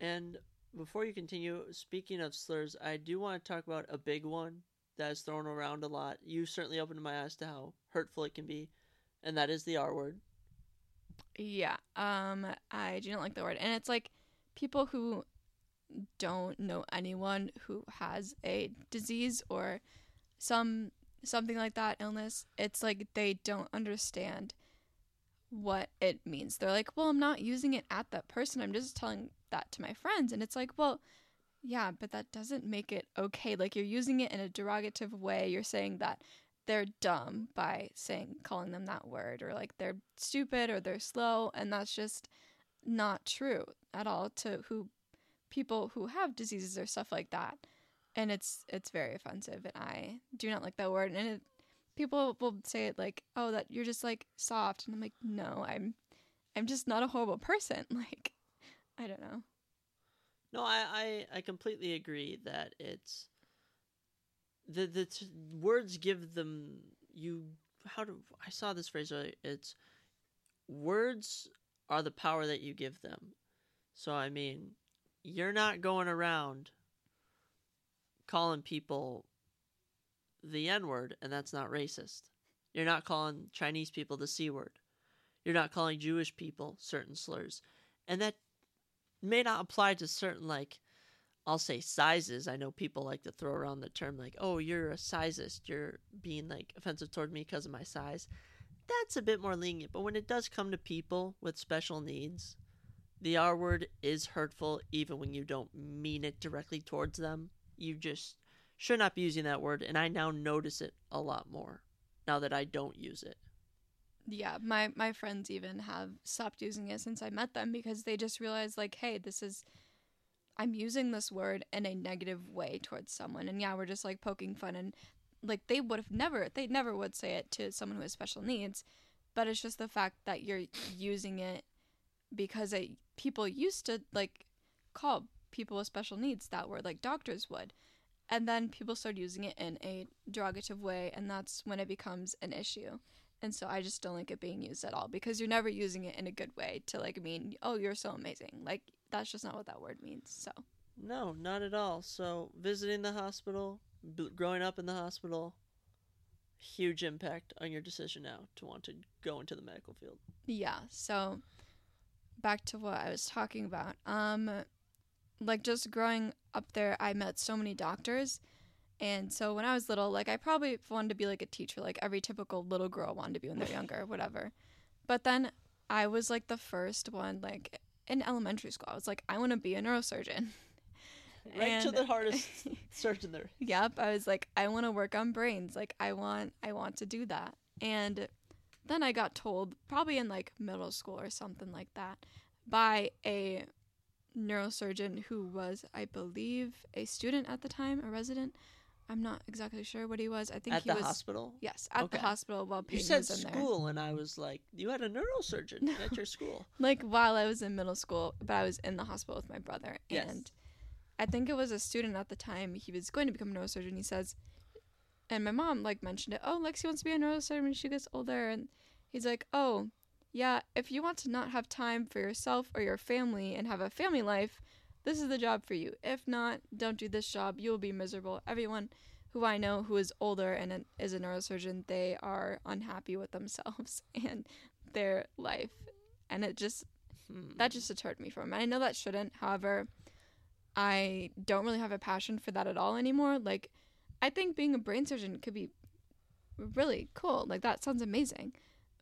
And before you continue, speaking of slurs, I do want to talk about a big one that is thrown around a lot. You certainly opened my eyes to how hurtful it can be, and that is the R word. Yeah. Um I do not like the word. And it's like people who don't know anyone who has a disease or some something like that illness. It's like they don't understand what it means. They're like, "Well, I'm not using it at that person. I'm just telling that to my friends." And it's like, "Well, yeah, but that doesn't make it okay. Like you're using it in a derogative way. You're saying that they're dumb by saying calling them that word or like they're stupid or they're slow and that's just not true at all to who people who have diseases or stuff like that. And it's it's very offensive and i do not like that word. And it, people will say it like oh that you're just like soft. And i'm like no i'm i'm just not a horrible person. Like i don't know No, I, I, I completely agree that it's the the t- words give them you how do I saw this phrase earlier. It's words are the power that you give them. So I mean, you're not going around calling people the N word, and that's not racist. You're not calling Chinese people the C word. You're not calling Jewish people certain slurs. And that may not apply to certain like I'll say sizes. I know people like to throw around the term like, "Oh, you're a sizist. You're being like offensive toward me because of my size." That's a bit more lenient, but when it does come to people with special needs, the R word is hurtful even when you don't mean it directly towards them. You just should not be using that word, and I now notice it a lot more. now that I don't use it. Yeah, my my friends even have stopped using it since I met them because they just realized like, hey, this is I'm using this word in a negative way towards someone. And yeah, we're just like poking fun and like they would have never they never would say it to someone who has special needs, but it's just the fact that you're using it because it, people used to like call people with special needs that word like doctors would. And then people started using it in a derogative way and that's when it becomes an issue. And so I just don't like it being used at all because you're never using it in a good way to like mean, oh, you're so amazing. Like that's just not what that word means. So No, not at all. So visiting the hospital, b- growing up in the hospital, huge impact on your decision now to want to go into the medical field. yeah. So back to what I was talking about. Um, like just growing up there, I met so many doctors. And so when I was little, like I probably wanted to be like a teacher, like every typical little girl wanted to be when they're younger, whatever. But then I was like the first one, like in elementary school, I was like, I want to be a neurosurgeon. Right to the hardest surgeon there. Yep, I was like I want to work on brains. Like I want I want to do that. And then I got told probably in like middle school or something like that by a neurosurgeon who was I believe a student at the time, a resident. I'm not exactly sure what he was. I think he was At he the was hospital? Yes, at Okay. the hospital while You Peyton said was in there. school, and I was like, you had a neurosurgeon No. at your school. like while I was in middle school, but I was in the hospital with my brother. Yes. And I think it was a student at the time. He was going to become a neurosurgeon. He says, and my mom like mentioned it. Oh, Lexi wants to be a neurosurgeon when she gets older. And he's like, oh, yeah. If you want to not have time for yourself or your family and have a family life, this is the job for you. If not, don't do this job. You will be miserable. Everyone who I know who is older and is a neurosurgeon, they are unhappy with themselves and their life. And it just Hmm. that just deterred me from it. I know that shouldn't. However, I don't really have a passion for that at all anymore. Like, I think being a brain surgeon could be really cool. Like, that sounds amazing.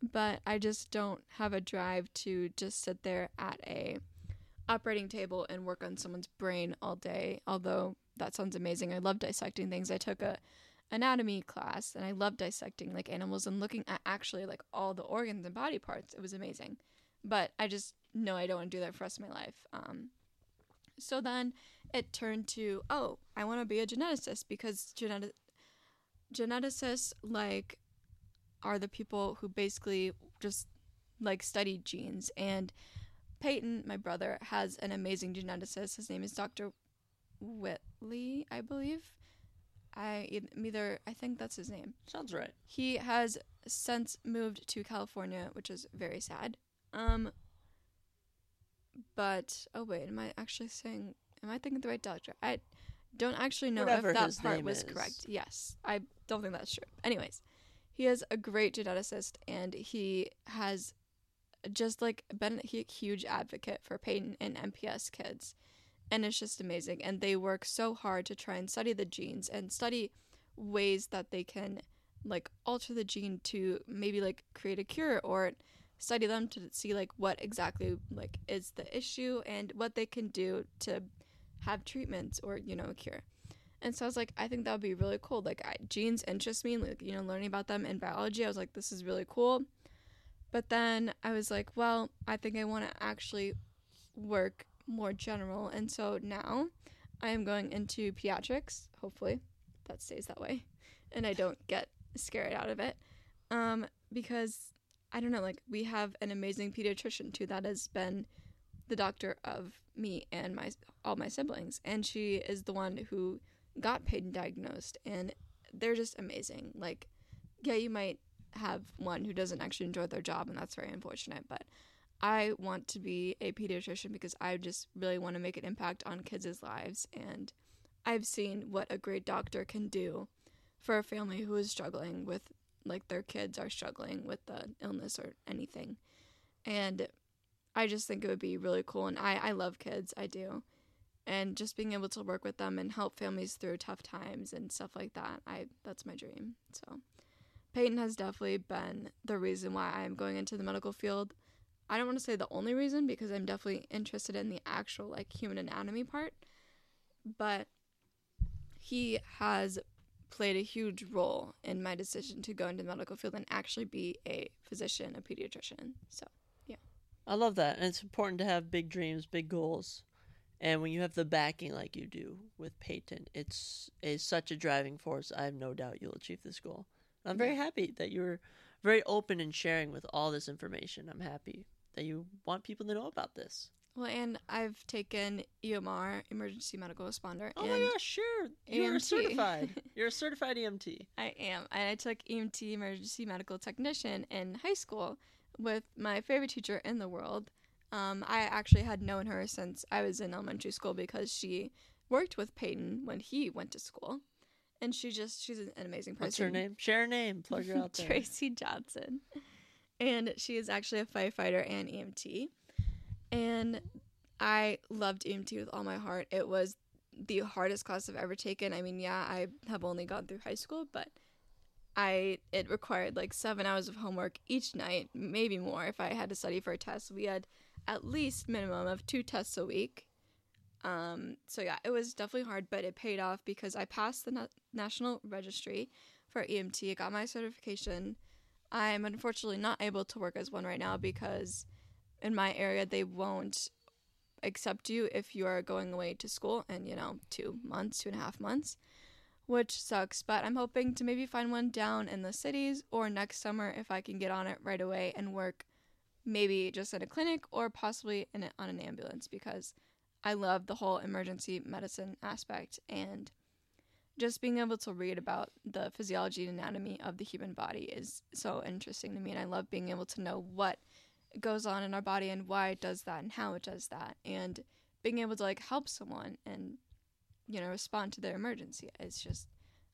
But I just don't have a drive to just sit there at a operating table and work on someone's brain all day. Although that sounds amazing. I love dissecting things. I took a anatomy class and I love dissecting like animals and looking at actually like all the organs and body parts. It was amazing. But I just know I don't want to do that for the rest of my life. Um, so then it turned to, oh, I want to be a geneticist because genetic geneticists like are the people who basically just like study genes and Peyton, my brother, has an amazing geneticist. His name is Dr. Whitley, I believe. I either I think that's his name. Sounds right. He has since moved to California, which is very sad. Um but oh wait, am I actually saying am I thinking the right doctor? I don't actually know Whatever if that part was is. correct. Yes. I don't think that's true. Anyways, he is a great geneticist and he has just like been a huge advocate for Peyton and MPS kids. And it's just amazing. And they work so hard to try and study the genes and study ways that they can like alter the gene to maybe like create a cure or study them to see like what exactly like is the issue and what they can do to have treatments or you know a cure and so i was like i think that would be really cool like I, genes interest me like you know learning about them in biology i was like this is really cool but then i was like well i think i want to actually work more general. And so now i am going into pediatrics hopefully that stays that way and i don't get scared out of it. Um because I don't know, like we have an amazing pediatrician too that has been the doctor of me and my all my siblings, and she is the one who got Peyton diagnosed, and they're just amazing. Like, yeah, you might have one who doesn't actually enjoy their job, and that's very unfortunate, but. I want to be a pediatrician because I just really want to make an impact on kids' lives. And I've seen what a great doctor can do for a family who is struggling with like their kids are struggling with the illness or anything. And I just think it would be really cool and I, I love kids, I do. And just being able to work with them and help families through tough times and stuff like that, I that's my dream. So Peyton has definitely been the reason why I'm going into the medical field. I don't want to say the only reason because I'm definitely interested in the actual like human anatomy part, but he has played a huge role in my decision to go into the medical field and actually be a physician, a pediatrician. So, yeah. I love that. And it's important to have big dreams, big goals. And when you have the backing like you do with Peyton, it's is such a driving force. I have no doubt you'll achieve this goal. I'm very happy that you're very open and sharing with all this information. I'm happy that you want people to know about this. well, and I've taken EMR, emergency medical responder, Oh my gosh, sure. You're certified. You're a certified EMT. I am. And I took EMT, emergency medical technician, in high school with my favorite teacher in the world. Um, I actually had known her since I was in elementary school because she worked with Peyton when he went to school. And she just, she's an amazing person. What's her name? Share her name. Plug her out there. Tracy Johnson. And she is actually a firefighter and EMT. And I loved EMT with all my heart. It was the hardest class I've ever taken. I mean, yeah, I have only gone through high school, but I it required like 7 hours of homework each night, maybe more if I had to study for a test. We had at least minimum of 2 tests a week. Um, so yeah, it was definitely hard, but it paid off because I passed the na- national registry for EMT. I got my certification. I'm unfortunately not able to work as one right now because in my area they won't accept you if you are going away to school in, you know, two months, two and a half months, which sucks. But I'm hoping to maybe find one down in the cities or next summer if I can get on it right away and work maybe just at a clinic or possibly in a, on an ambulance because I love the whole emergency medicine aspect and just being able to read about the physiology and anatomy of the human body is so interesting to me and I love being able to know what goes on in our body and why it does that and how it does that and being able to like help someone and you know respond to their emergency is just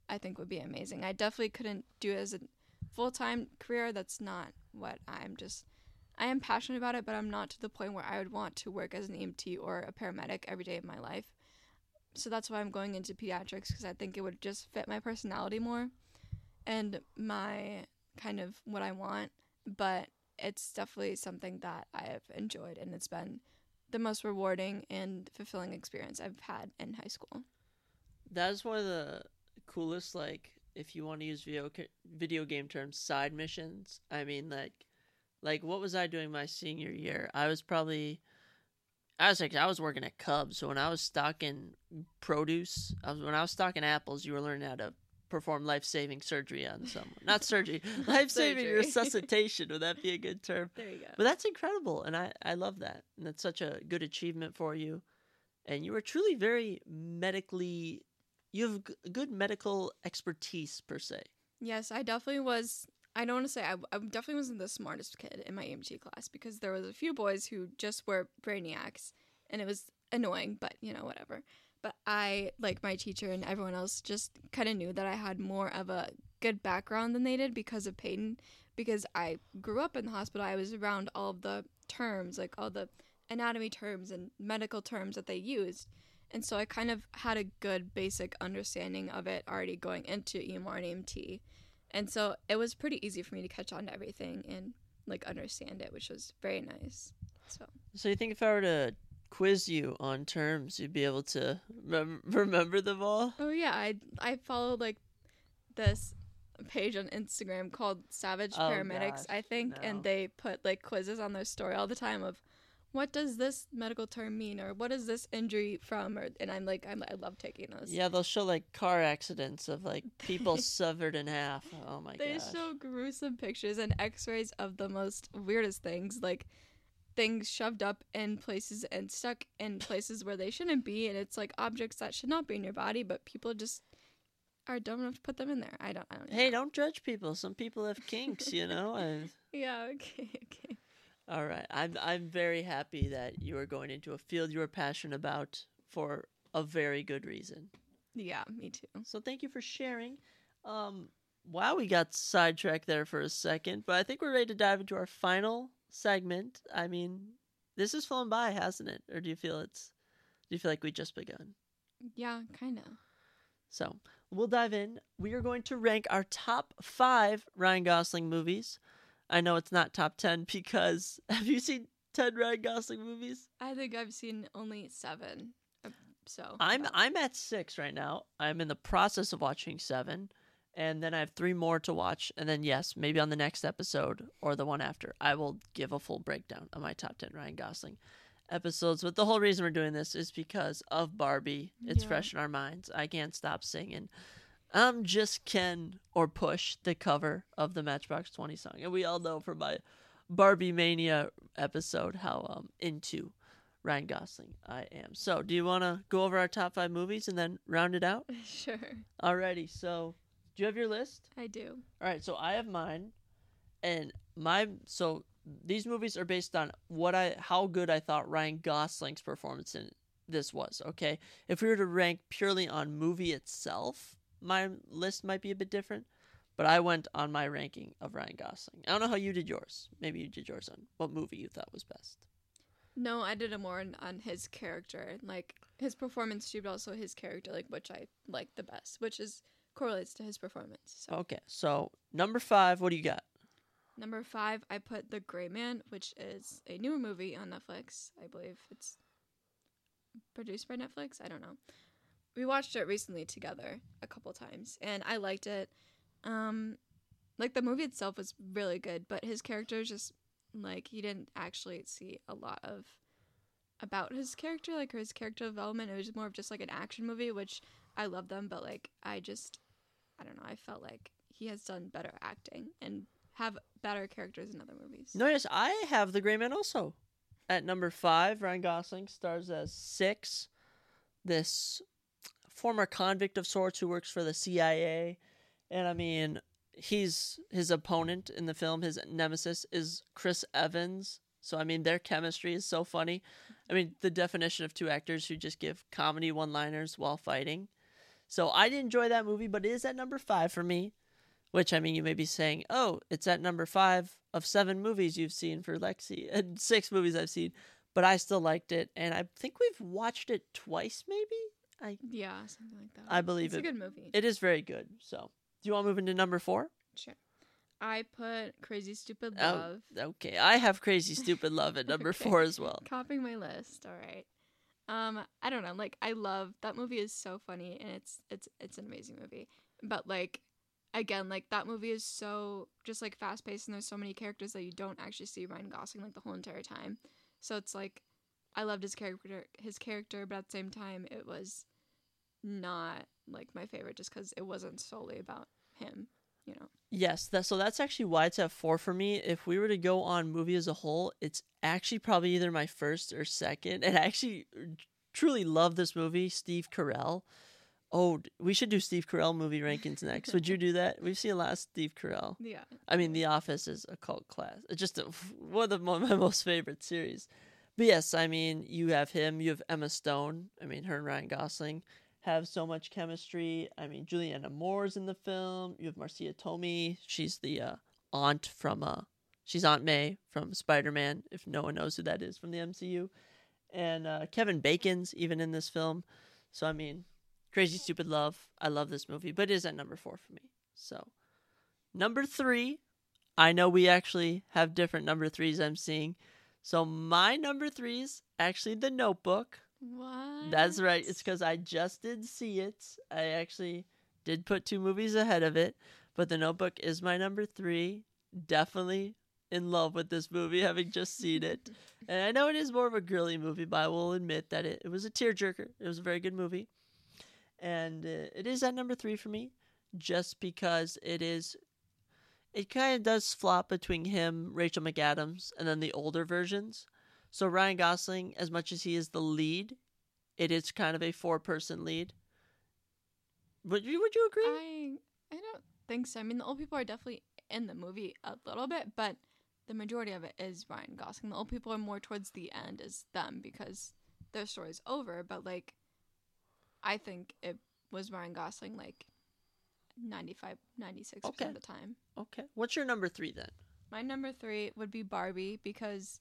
I think would be amazing. I definitely couldn't do it as a full-time career. That's not what I'm just I am passionate about it, but I'm not to the point where I would want to work as an EMT or a paramedic every day of my life. So that's why I'm going into pediatrics because I think it would just fit my personality more and my kind of what I want. But it's definitely something that I have enjoyed, and it's been the most rewarding and fulfilling experience I've had in high school. That is one of the coolest, like, if you want to use video video game terms, side missions. I mean, like, like what was I doing my senior year? I was probably, I was like, I was working at Cubs. So when I was stocking produce, I was when I was stocking apples, you were learning how to perform life saving surgery on someone. Not surgery, life saving resuscitation. Would that be a good term? There you go. But that's incredible, and I I love that, and that's such a good achievement for you, and you are truly very medically. You have g- good medical expertise per se. Yes, I definitely was. I don't want to say I, I definitely wasn't the smartest kid in my EMT class because there was a few boys who just were brainiacs, and it was annoying. But you know, whatever. But I, like my teacher and everyone else, just kind of knew that I had more of a good background than they did because of Peyton. Because I grew up in the hospital, I was around all of the terms, like all the anatomy terms and medical terms that they used. And so I kind of had a good basic understanding of it already going into EMR and EMT. And so it was pretty easy for me to catch on to everything and like understand it, which was very nice. So So you think if I were to quiz you on terms, you'd be able to rem- remember them all? Oh yeah, I I followed like this page on Instagram called Savage Oh, Paramedics, gosh, I think, no. and they put like quizzes on their story all the time of what does this medical term mean or what is this injury from or and I'm like I'm, I love taking those. Yeah, they'll show like car accidents of like people severed in half. Oh my god They gosh. show gruesome pictures and x-rays of the most weirdest things like things shoved up in places and stuck in places where they shouldn't be and it's like objects that should not be in your body but people just are dumb enough to put them in there. I don't I don't know. Hey, don't judge people. Some people have kinks, you know. And Yeah, okay, okay. All right. I'm I'm very happy that you are going into a field you are passionate about for a very good reason. Yeah, me too. So thank you for sharing. Um wow, we got sidetracked there for a second, but I think we're ready to dive into our final segment. I mean, this has flown by, hasn't it? Or do you feel it's do you feel like we just begun? Yeah, kind of. So we'll dive in. We are going to rank our top five Ryan Gosling movies. I know it's not top 10 because have you seen 10 Ryan Gosling movies? I think I've seen only seven. Uh, so I'm I'm at six right now. I'm in the process of watching seven, and then I have three more to watch. And then yes, maybe on the next episode or the one after, I will give a full breakdown of my top ten Ryan Gosling episodes. But the whole reason we're doing this is because of Barbie. It's Yeah. fresh in our minds. I can't stop singing. I'm just Ken or Push, the cover of the Matchbox Twenty song, and we all know from my Barbie Mania episode how um into Ryan Gosling I am. So, do you want to go over our top five movies and then round it out? sure Alrighty. So, do you have your list? I do. All right. So I have mine, and my so these movies are based on what I how good I thought Ryan Gosling's performance in this was. Okay. If we were to rank purely on movie itself, my list might be a bit different. But I went on my ranking of Ryan Gosling. I don't know how you did yours. Maybe you did yours on what movie you thought was best. No, I did it more on, on his character, like his performance too, but also his character, like which I like the best, which is correlates to his performance. So Okay, so number five, what do you got? number five, I put The Gray Man, which is a newer movie on Netflix. I believe it's produced by Netflix. I don't know. We watched it recently together a couple times, and I liked it. Um, like the movie itself was really good, but his character just like he didn't actually see a lot of about his character, like his character development. It was more of just like an action movie, which I love them, but like I just I don't know. I felt like he has done better acting and have better characters in other movies. No, yes, I have The Gray Man also. At number five, Ryan Gosling stars as Six, this former convict of sorts who works for the CIA. And I mean, he's his opponent in the film, his nemesis is Chris Evans. So, I mean, their chemistry is so funny. I mean, the definition of two actors who just give comedy one liners while fighting. So, I did enjoy that movie, but it is at number five for me. Which I mean, you may be saying, "Oh, it's at number five of seven movies you've seen for Lexi, and six movies I've seen," but I still liked it, and I think we've watched it twice, maybe. I Yeah, something like that. I believe it's it. a good movie. It is very good. So, do you want to move into number four? Sure. I put Crazy Stupid Oh. Love. Okay, I have Crazy Stupid Love at number Okay. four as well. Copying my list. All right. Um, I don't know. Like, I love that movie. is so funny, and it's it's it's an amazing movie. But like, again, like that movie is so just like fast paced, and there's so many characters that you don't actually see Ryan Gosling like the whole entire time. So it's like, I loved his character, his character, but at the same time, it was not like my favorite just because it wasn't solely about him. You know. Yes, that so that's actually why it's at four for me. If we were to go on movie as a whole, it's actually probably either my first or second. And I actually truly love this movie, Steve Carell. Oh, we should do Steve Carell movie rankings next. Would you do that? We've seen a lot of Steve Carell. Yeah. I mean, The Office is a cult class. It's just a, one of the, my most favorite series. But yes, I mean, you have him. You have Emma Stone. I mean, her and Ryan Gosling have so much chemistry. I mean, Julianne Moore's in the film. You have Marisa Tomei. She's the uh, aunt from uh, she's Aunt May from Spider Man. If no one knows who that is from the MCU, and uh, Kevin Bacon's even in this film. So I mean, Crazy Stupid Love. I love this movie, but it is at number four for me. So number three, I know we actually have different number threes. I'm seeing. So my number three is actually The Notebook. What? That's right. It's because I just did see it. I actually did put two movies ahead of it, but The Notebook is my number three. Definitely in love with this movie, having just seen it. and I know it is more of a girly movie, but I will admit that it, it was a tearjerker. It was a very good movie. And uh, it is at number three for me, just because it is. It kind of does flop between him, Rachel McAdams, and then the older versions. So Ryan Gosling, as much as he is the lead, it is kind of a four-person lead. Would you Would you agree? I I don't think so. I mean, the old people are definitely in the movie a little bit, but the majority of it is Ryan Gosling. The old people are more towards the end is them because their story's over. But like, I think it was Ryan Gosling like 95, 96 Okay. percent of the time. okay. What's your number three then? My number three would be Barbie because,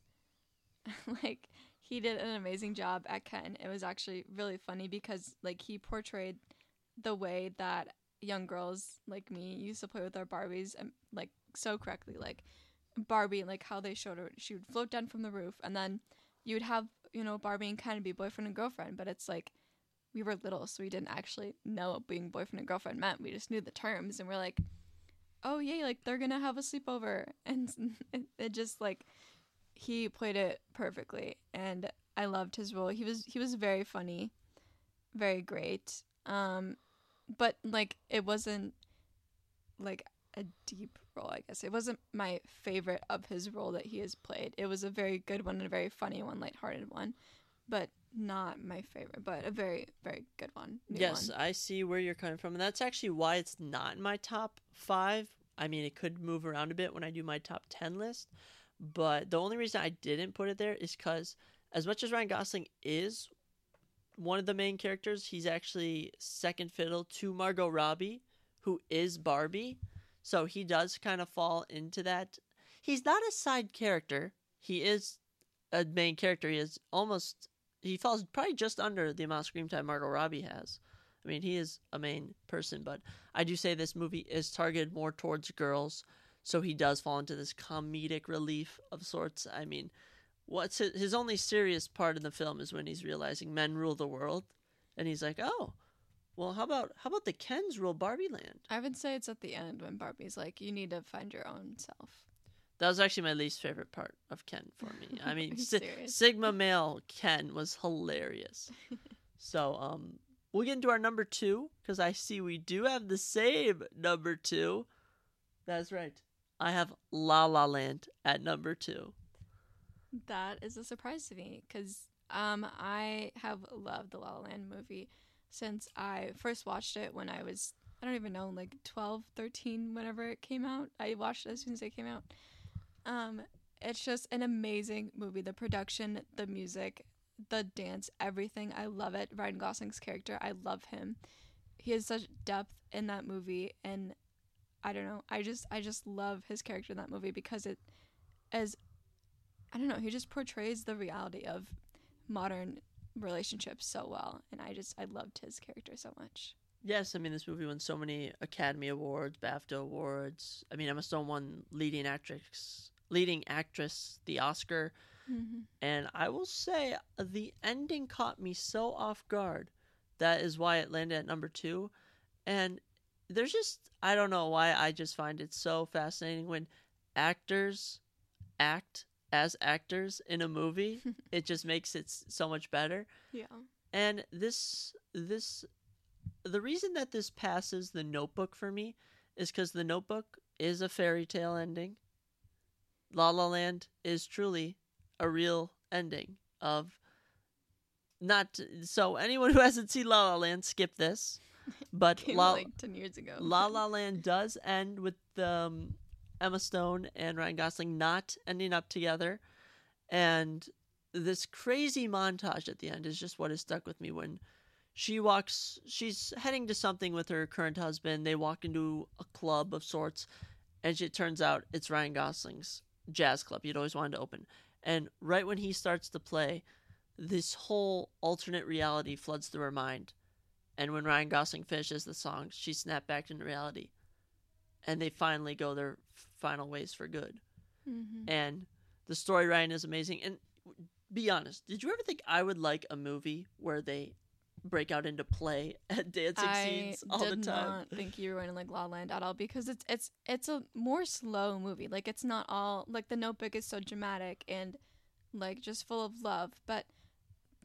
like, he did an amazing job at Ken. It was actually really funny because, like, he portrayed the way that young girls like me used to play with our Barbies and like so correctly. Like Barbie, like how they showed her, she would float down from the roof, and then you would have you know Barbie and Ken be boyfriend and girlfriend. But it's like we were little, so we didn't actually know what being boyfriend and girlfriend meant. We just knew the terms, and we're like, oh yay, like they're gonna have a sleepover, and it just like he played it perfectly, and I loved his role. He was he was very funny, very great. Um, but like it wasn't like a deep role, I guess. It wasn't my favorite of his role that he has played. It was a very good one and a very funny one, lighthearted one, but not my favorite, but a very, very good one. Yes, one. I see where you're coming from. And that's actually why it's not in my top five. I mean, it could move around a bit when I do my top 10 list. But the only reason I didn't put it there is because, as much as Ryan Gosling is one of the main characters, he's actually second fiddle to Margot Robbie, who is Barbie. So he does kind of fall into that. He's not a side character. He is a main character. He is almost he falls probably just under the amount of screen time Margot Robbie has. I mean, he is a main person, but I do say this movie is targeted more towards girls, so he does fall into this comedic relief of sorts. I mean, what's his, his only serious part in the film is when he's realizing men rule the world, and he's like, "Oh, well, how about how about the Kens rule Barbie Land?" I would say it's at the end when Barbie's like, you need to find your own self. That was actually my least favorite part of Ken for me. I mean, Si- Sigma male Ken was hilarious. so, um, we'll get into our number two because I see we do have the same number two. That's right. I have La La Land at number two. That is a surprise to me because um, I have loved the La La Land movie since I first watched it when I was, I don't even know, like 12, 13, whenever it came out. I watched it as soon as it came out. Um, it's just an amazing movie. The production, the music, the dance, everything. I love it. Ryan Gosling's character, I love him. He has such depth in that movie, and I don't know. I just, I just love his character in that movie because it is I don't know, he just portrays the reality of modern relationships so well and I just I loved his character so much. Yes, I mean this movie won so many Academy Awards, BAFTA awards. I mean Emma Stone won leading actress, leading actress, the Oscar. Mm-hmm. And I will say the ending caught me so off guard. That is why it landed at number two. And there's just, I don't know why, I just find it so fascinating when actors act as actors in a movie. it just makes it so much better. Yeah. And this, this, the reason that this passes the notebook for me is because the notebook is a fairy tale ending. La La Land is truly a real ending of not so anyone who hasn't seen La La Land skip this but La, like 10 years ago. La La Land does end with um, Emma Stone and Ryan Gosling not ending up together. And this crazy montage at the end is just what has stuck with me when she walks she's heading to something with her current husband. They walk into a club of sorts and it turns out it's Ryan Gosling's jazz club he'd always wanted to open. And right when he starts to play this whole alternate reality floods through her mind and when Ryan Gosling finishes the song she snapped back into reality and they finally go their final ways for good mm-hmm. and the story Ryan, is amazing and be honest did you ever think i would like a movie where they break out into play at dancing I scenes all the time I did not think you were going to like La La Land at all because it's it's it's a more slow movie. Like it's not all like The Notebook is so dramatic and like just full of love, but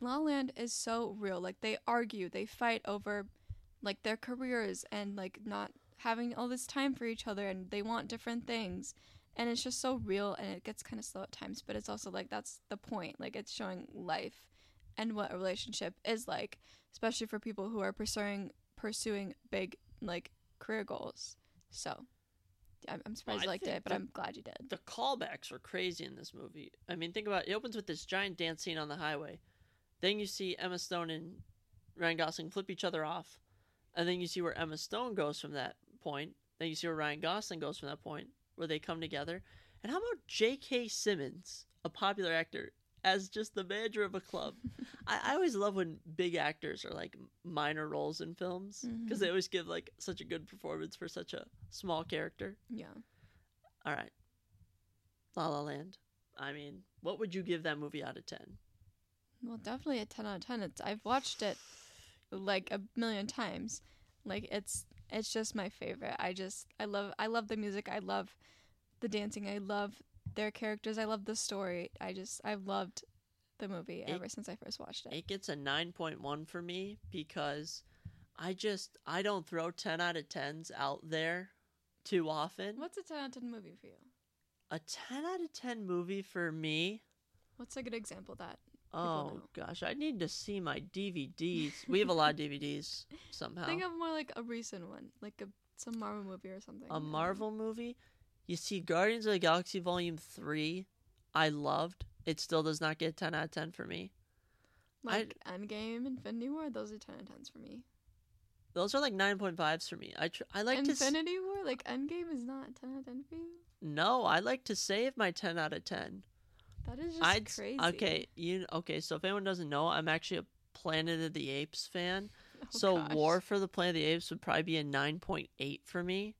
La La Land is so real. Like they argue, they fight over like their careers and like not having all this time for each other and they want different things. And it's just so real and it gets kind of slow at times, but it's also like that's the point. Like it's showing life and what a relationship is like, especially for people who are pursuing pursuing big like career goals. So I'm, I'm surprised I you liked it, but the- I'm glad you did. the callbacks were crazy in this movie i mean think about it. it opens with this giant dance scene on the highway then you see emma stone and ryan gosling flip each other off and then you see where emma stone goes from that point then you see where ryan gosling goes from that point where they come together and how about j.k simmons a popular actor as just the manager of a club I, I always love when big actors are like minor roles in films because Mhm. they always give like such a good performance for such a small character Yeah. all right. La La Land. I mean, what would you give that movie out of 10? Well, definitely a 10 out of 10. It's, I've watched it like a million times. Like it's it's just my favorite. I just I love I love the music. I love the dancing. I love their characters. I love the story. I just I've loved the movie It- ever since I first watched it. It gets a 9.1 for me because I just I don't throw 10 out of 10s out there too often. What's a 10 out of 10 movie for you? A 10 out of 10 movie for me. What's a good example of that? Oh gosh, I need to see my DVDs. We have a lot of DVDs somehow. Think of more like a recent one, like a some Marvel movie or something. A. Marvel movie. You see, Guardians of the Galaxy Volume 3, I loved. It still does not get 10 out of 10 for me. like Endgame, Infinity War. Those are 10 out of 10s for me. Those are like 9.5s for me. I tr- I like to s- Infinity War, like Endgame, is not 10 out of 10 for you. No, I like to save my 10 out of 10. That is just I'd crazy. Okay, you okay, so if anyone doesn't know, I'm actually a Planet of the Apes fan. Oh, so gosh. War for the Planet of the Apes would probably be a 9.8 for me.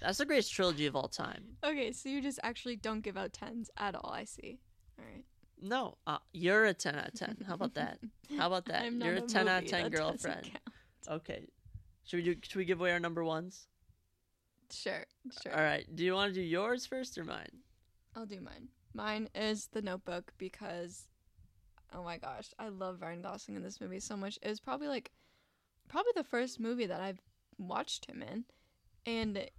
That's the greatest trilogy of all time. Okay, so you just actually don't give out tens at all. I see. All right. No, uh, you're a 10 out of 10. How about that? How about that? You're a a 10 out of 10 that girlfriend. Okay. Should we do should we give away our number ones? Sure, sure. All right. Do you want to do yours first or mine? I'll do mine. Mine is The Notebook because, oh my gosh, I love Ryan Gosling in this movie so much. It was probably like, probably the first movie that I've watched him in, and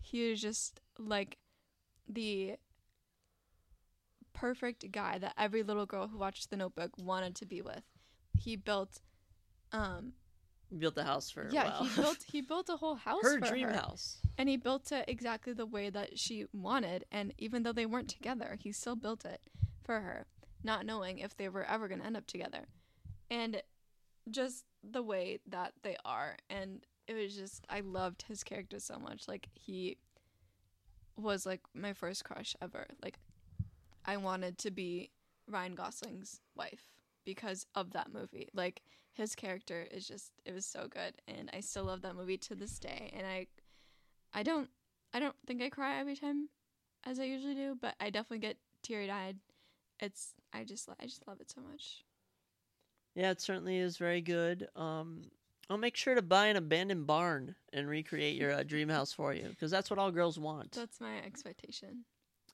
he was just like the perfect guy that every little girl who watched The Notebook wanted to be with. He built, um, built the house for yeah, he built he built a whole house her for dream her. house. And he built it exactly the way that she wanted. And even though they weren't together, he still built it for her, not knowing if they were ever going to end up together. And just the way that they are. And it was just, I loved his character so much. Like, he was like my first crush ever. Like, I wanted to be Ryan Gosling's wife because of that movie. Like, his character is just, it was so good. And I still love that movie to this day. And I I don't I don't think I cry every time as I usually do, but I definitely get teary eyed. It's I just I just love it so much. Yeah, it certainly is very good. Um, I'll make sure to buy an abandoned barn and recreate your uh, dream house for you because that's what all girls want. That's my expectation.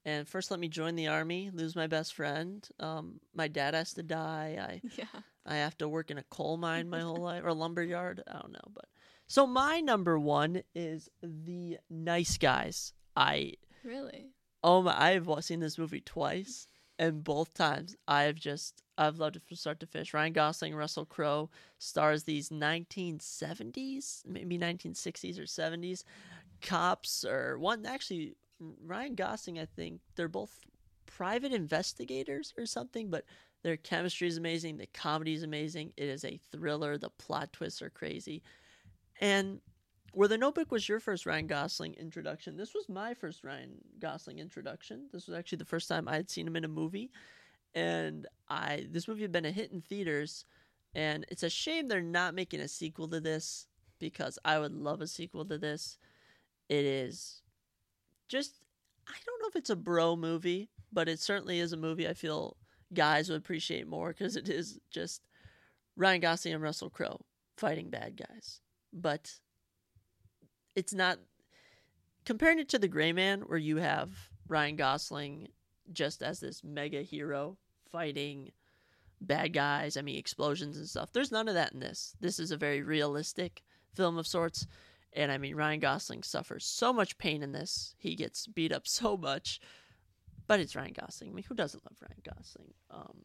And first, let me join the army, lose my best friend. Um, my dad has to die. I Yeah. I have to work in a coal mine my whole life or lumber yard. I don't know, but so my number one is the Nice Guys. I Really? oh my, I've wa- seen this movie twice, and both times I've just I've loved it from start to finish. Ryan Gosling, Russell Crowe stars these 1970s, maybe 1960s or 70s cops or one actually Ryan Gosling. I think they're both private investigators or something, but their chemistry is amazing. The comedy is amazing. It is a thriller. The plot twists are crazy, and where the Notebook was your first Ryan Gosling introduction, this was my first Ryan Gosling introduction. This was actually the first time I had seen him in a movie, and I this movie had been a hit in theaters, and it's a shame they're not making a sequel to this because I would love a sequel to this. It is just I don't know if it's a bro movie, but it certainly is a movie I feel guys would appreciate more because it is just Ryan Gosling and Russell Crowe fighting bad guys, but it's not comparing it to the Gray Man, where you have Ryan Gosling just as this mega hero fighting bad guys. I mean, explosions and stuff. There's none of that in this. This is a very realistic film of sorts. And I mean, Ryan Gosling suffers so much pain in this. He gets beat up so much, but it's Ryan Gosling. I mean, who doesn't love Ryan Gosling? Um,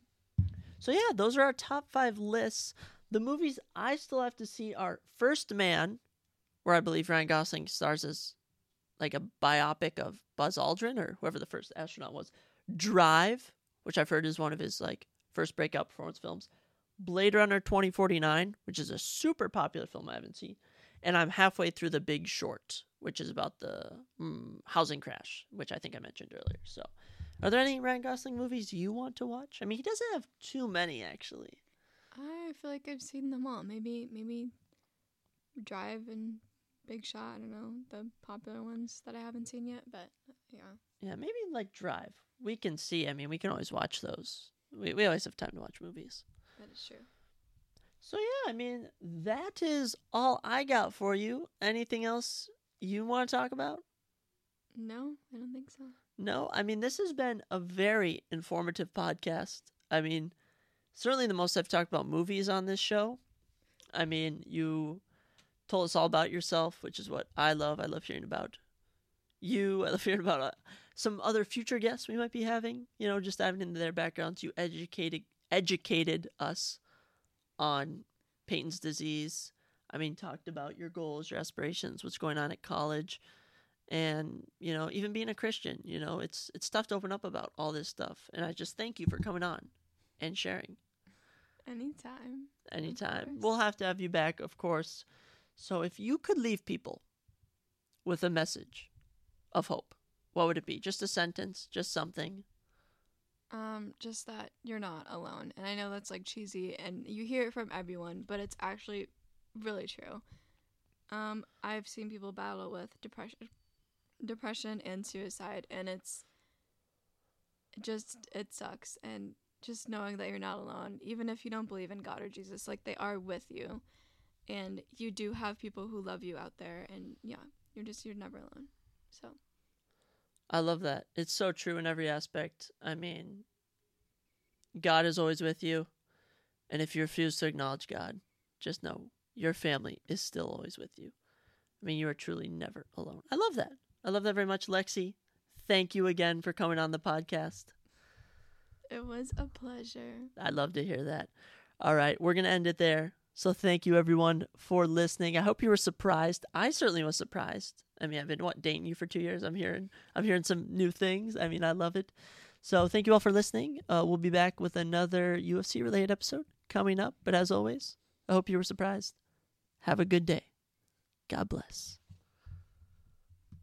so yeah, those are our top five lists. The movies I still have to see are First Man, where I believe Ryan Gosling stars as like a biopic of Buzz Aldrin or whoever the first astronaut was. Drive, which I've heard is one of his like first breakout performance films. Blade Runner 2049, which is a super popular film I haven't seen. And I'm halfway through The Big Short, which is about the mm, housing crash, which I think I mentioned earlier. So, are there any Ryan Gosling movies you want to watch? I mean, he doesn't have too many actually. I feel like I've seen them all. Maybe maybe Drive and Big Shot. I don't know the popular ones that I haven't seen yet, but yeah. Yeah, maybe like Drive. We can see. I mean, we can always watch those. We we always have time to watch movies. That is true. So yeah, I mean that is all I got for you. Anything else you want to talk about? No, I don't think so. No, I mean this has been a very informative podcast. I mean, certainly the most I've talked about movies on this show. I mean, you told us all about yourself, which is what I love. I love hearing about you. I love hearing about uh, some other future guests we might be having. You know, just diving into their backgrounds. You educated educated us on Peyton's disease. I mean, talked about your goals, your aspirations, what's going on at college, and you know, even being a Christian. You know, it's it's tough to open up about all this stuff. And I just thank you for coming on and sharing. Anytime. Anytime. We'll have to have you back, of course. So if you could leave people with a message of hope, what would it be? Just a sentence, just something. Um, just that you're not alone. And I know that's like cheesy and you hear it from everyone, but it's actually really true. Um, I've seen people battle with depression depression and suicide and it's just it sucks and just knowing that you're not alone, even if you don't believe in God or Jesus, like they are with you. And you do have people who love you out there and yeah, you're just you're never alone. So I love that. It's so true in every aspect. I mean, God is always with you. And if you refuse to acknowledge God, just know your family is still always with you. I mean, you are truly never alone. I love that. I love that very much, Lexi. Thank you again for coming on the podcast. it was a pleasure. I'd love to hear that. All right, we're going to end it there. So thank you everyone for listening. I hope you were surprised. I certainly was surprised. I mean, I've been what dating you for 2 years. I'm hearing I'm hearing some new things. I mean, I love it. So thank you all for listening. Uh, we'll be back with another UFC related episode coming up, but as always, I hope you were surprised. Have a good day. God bless.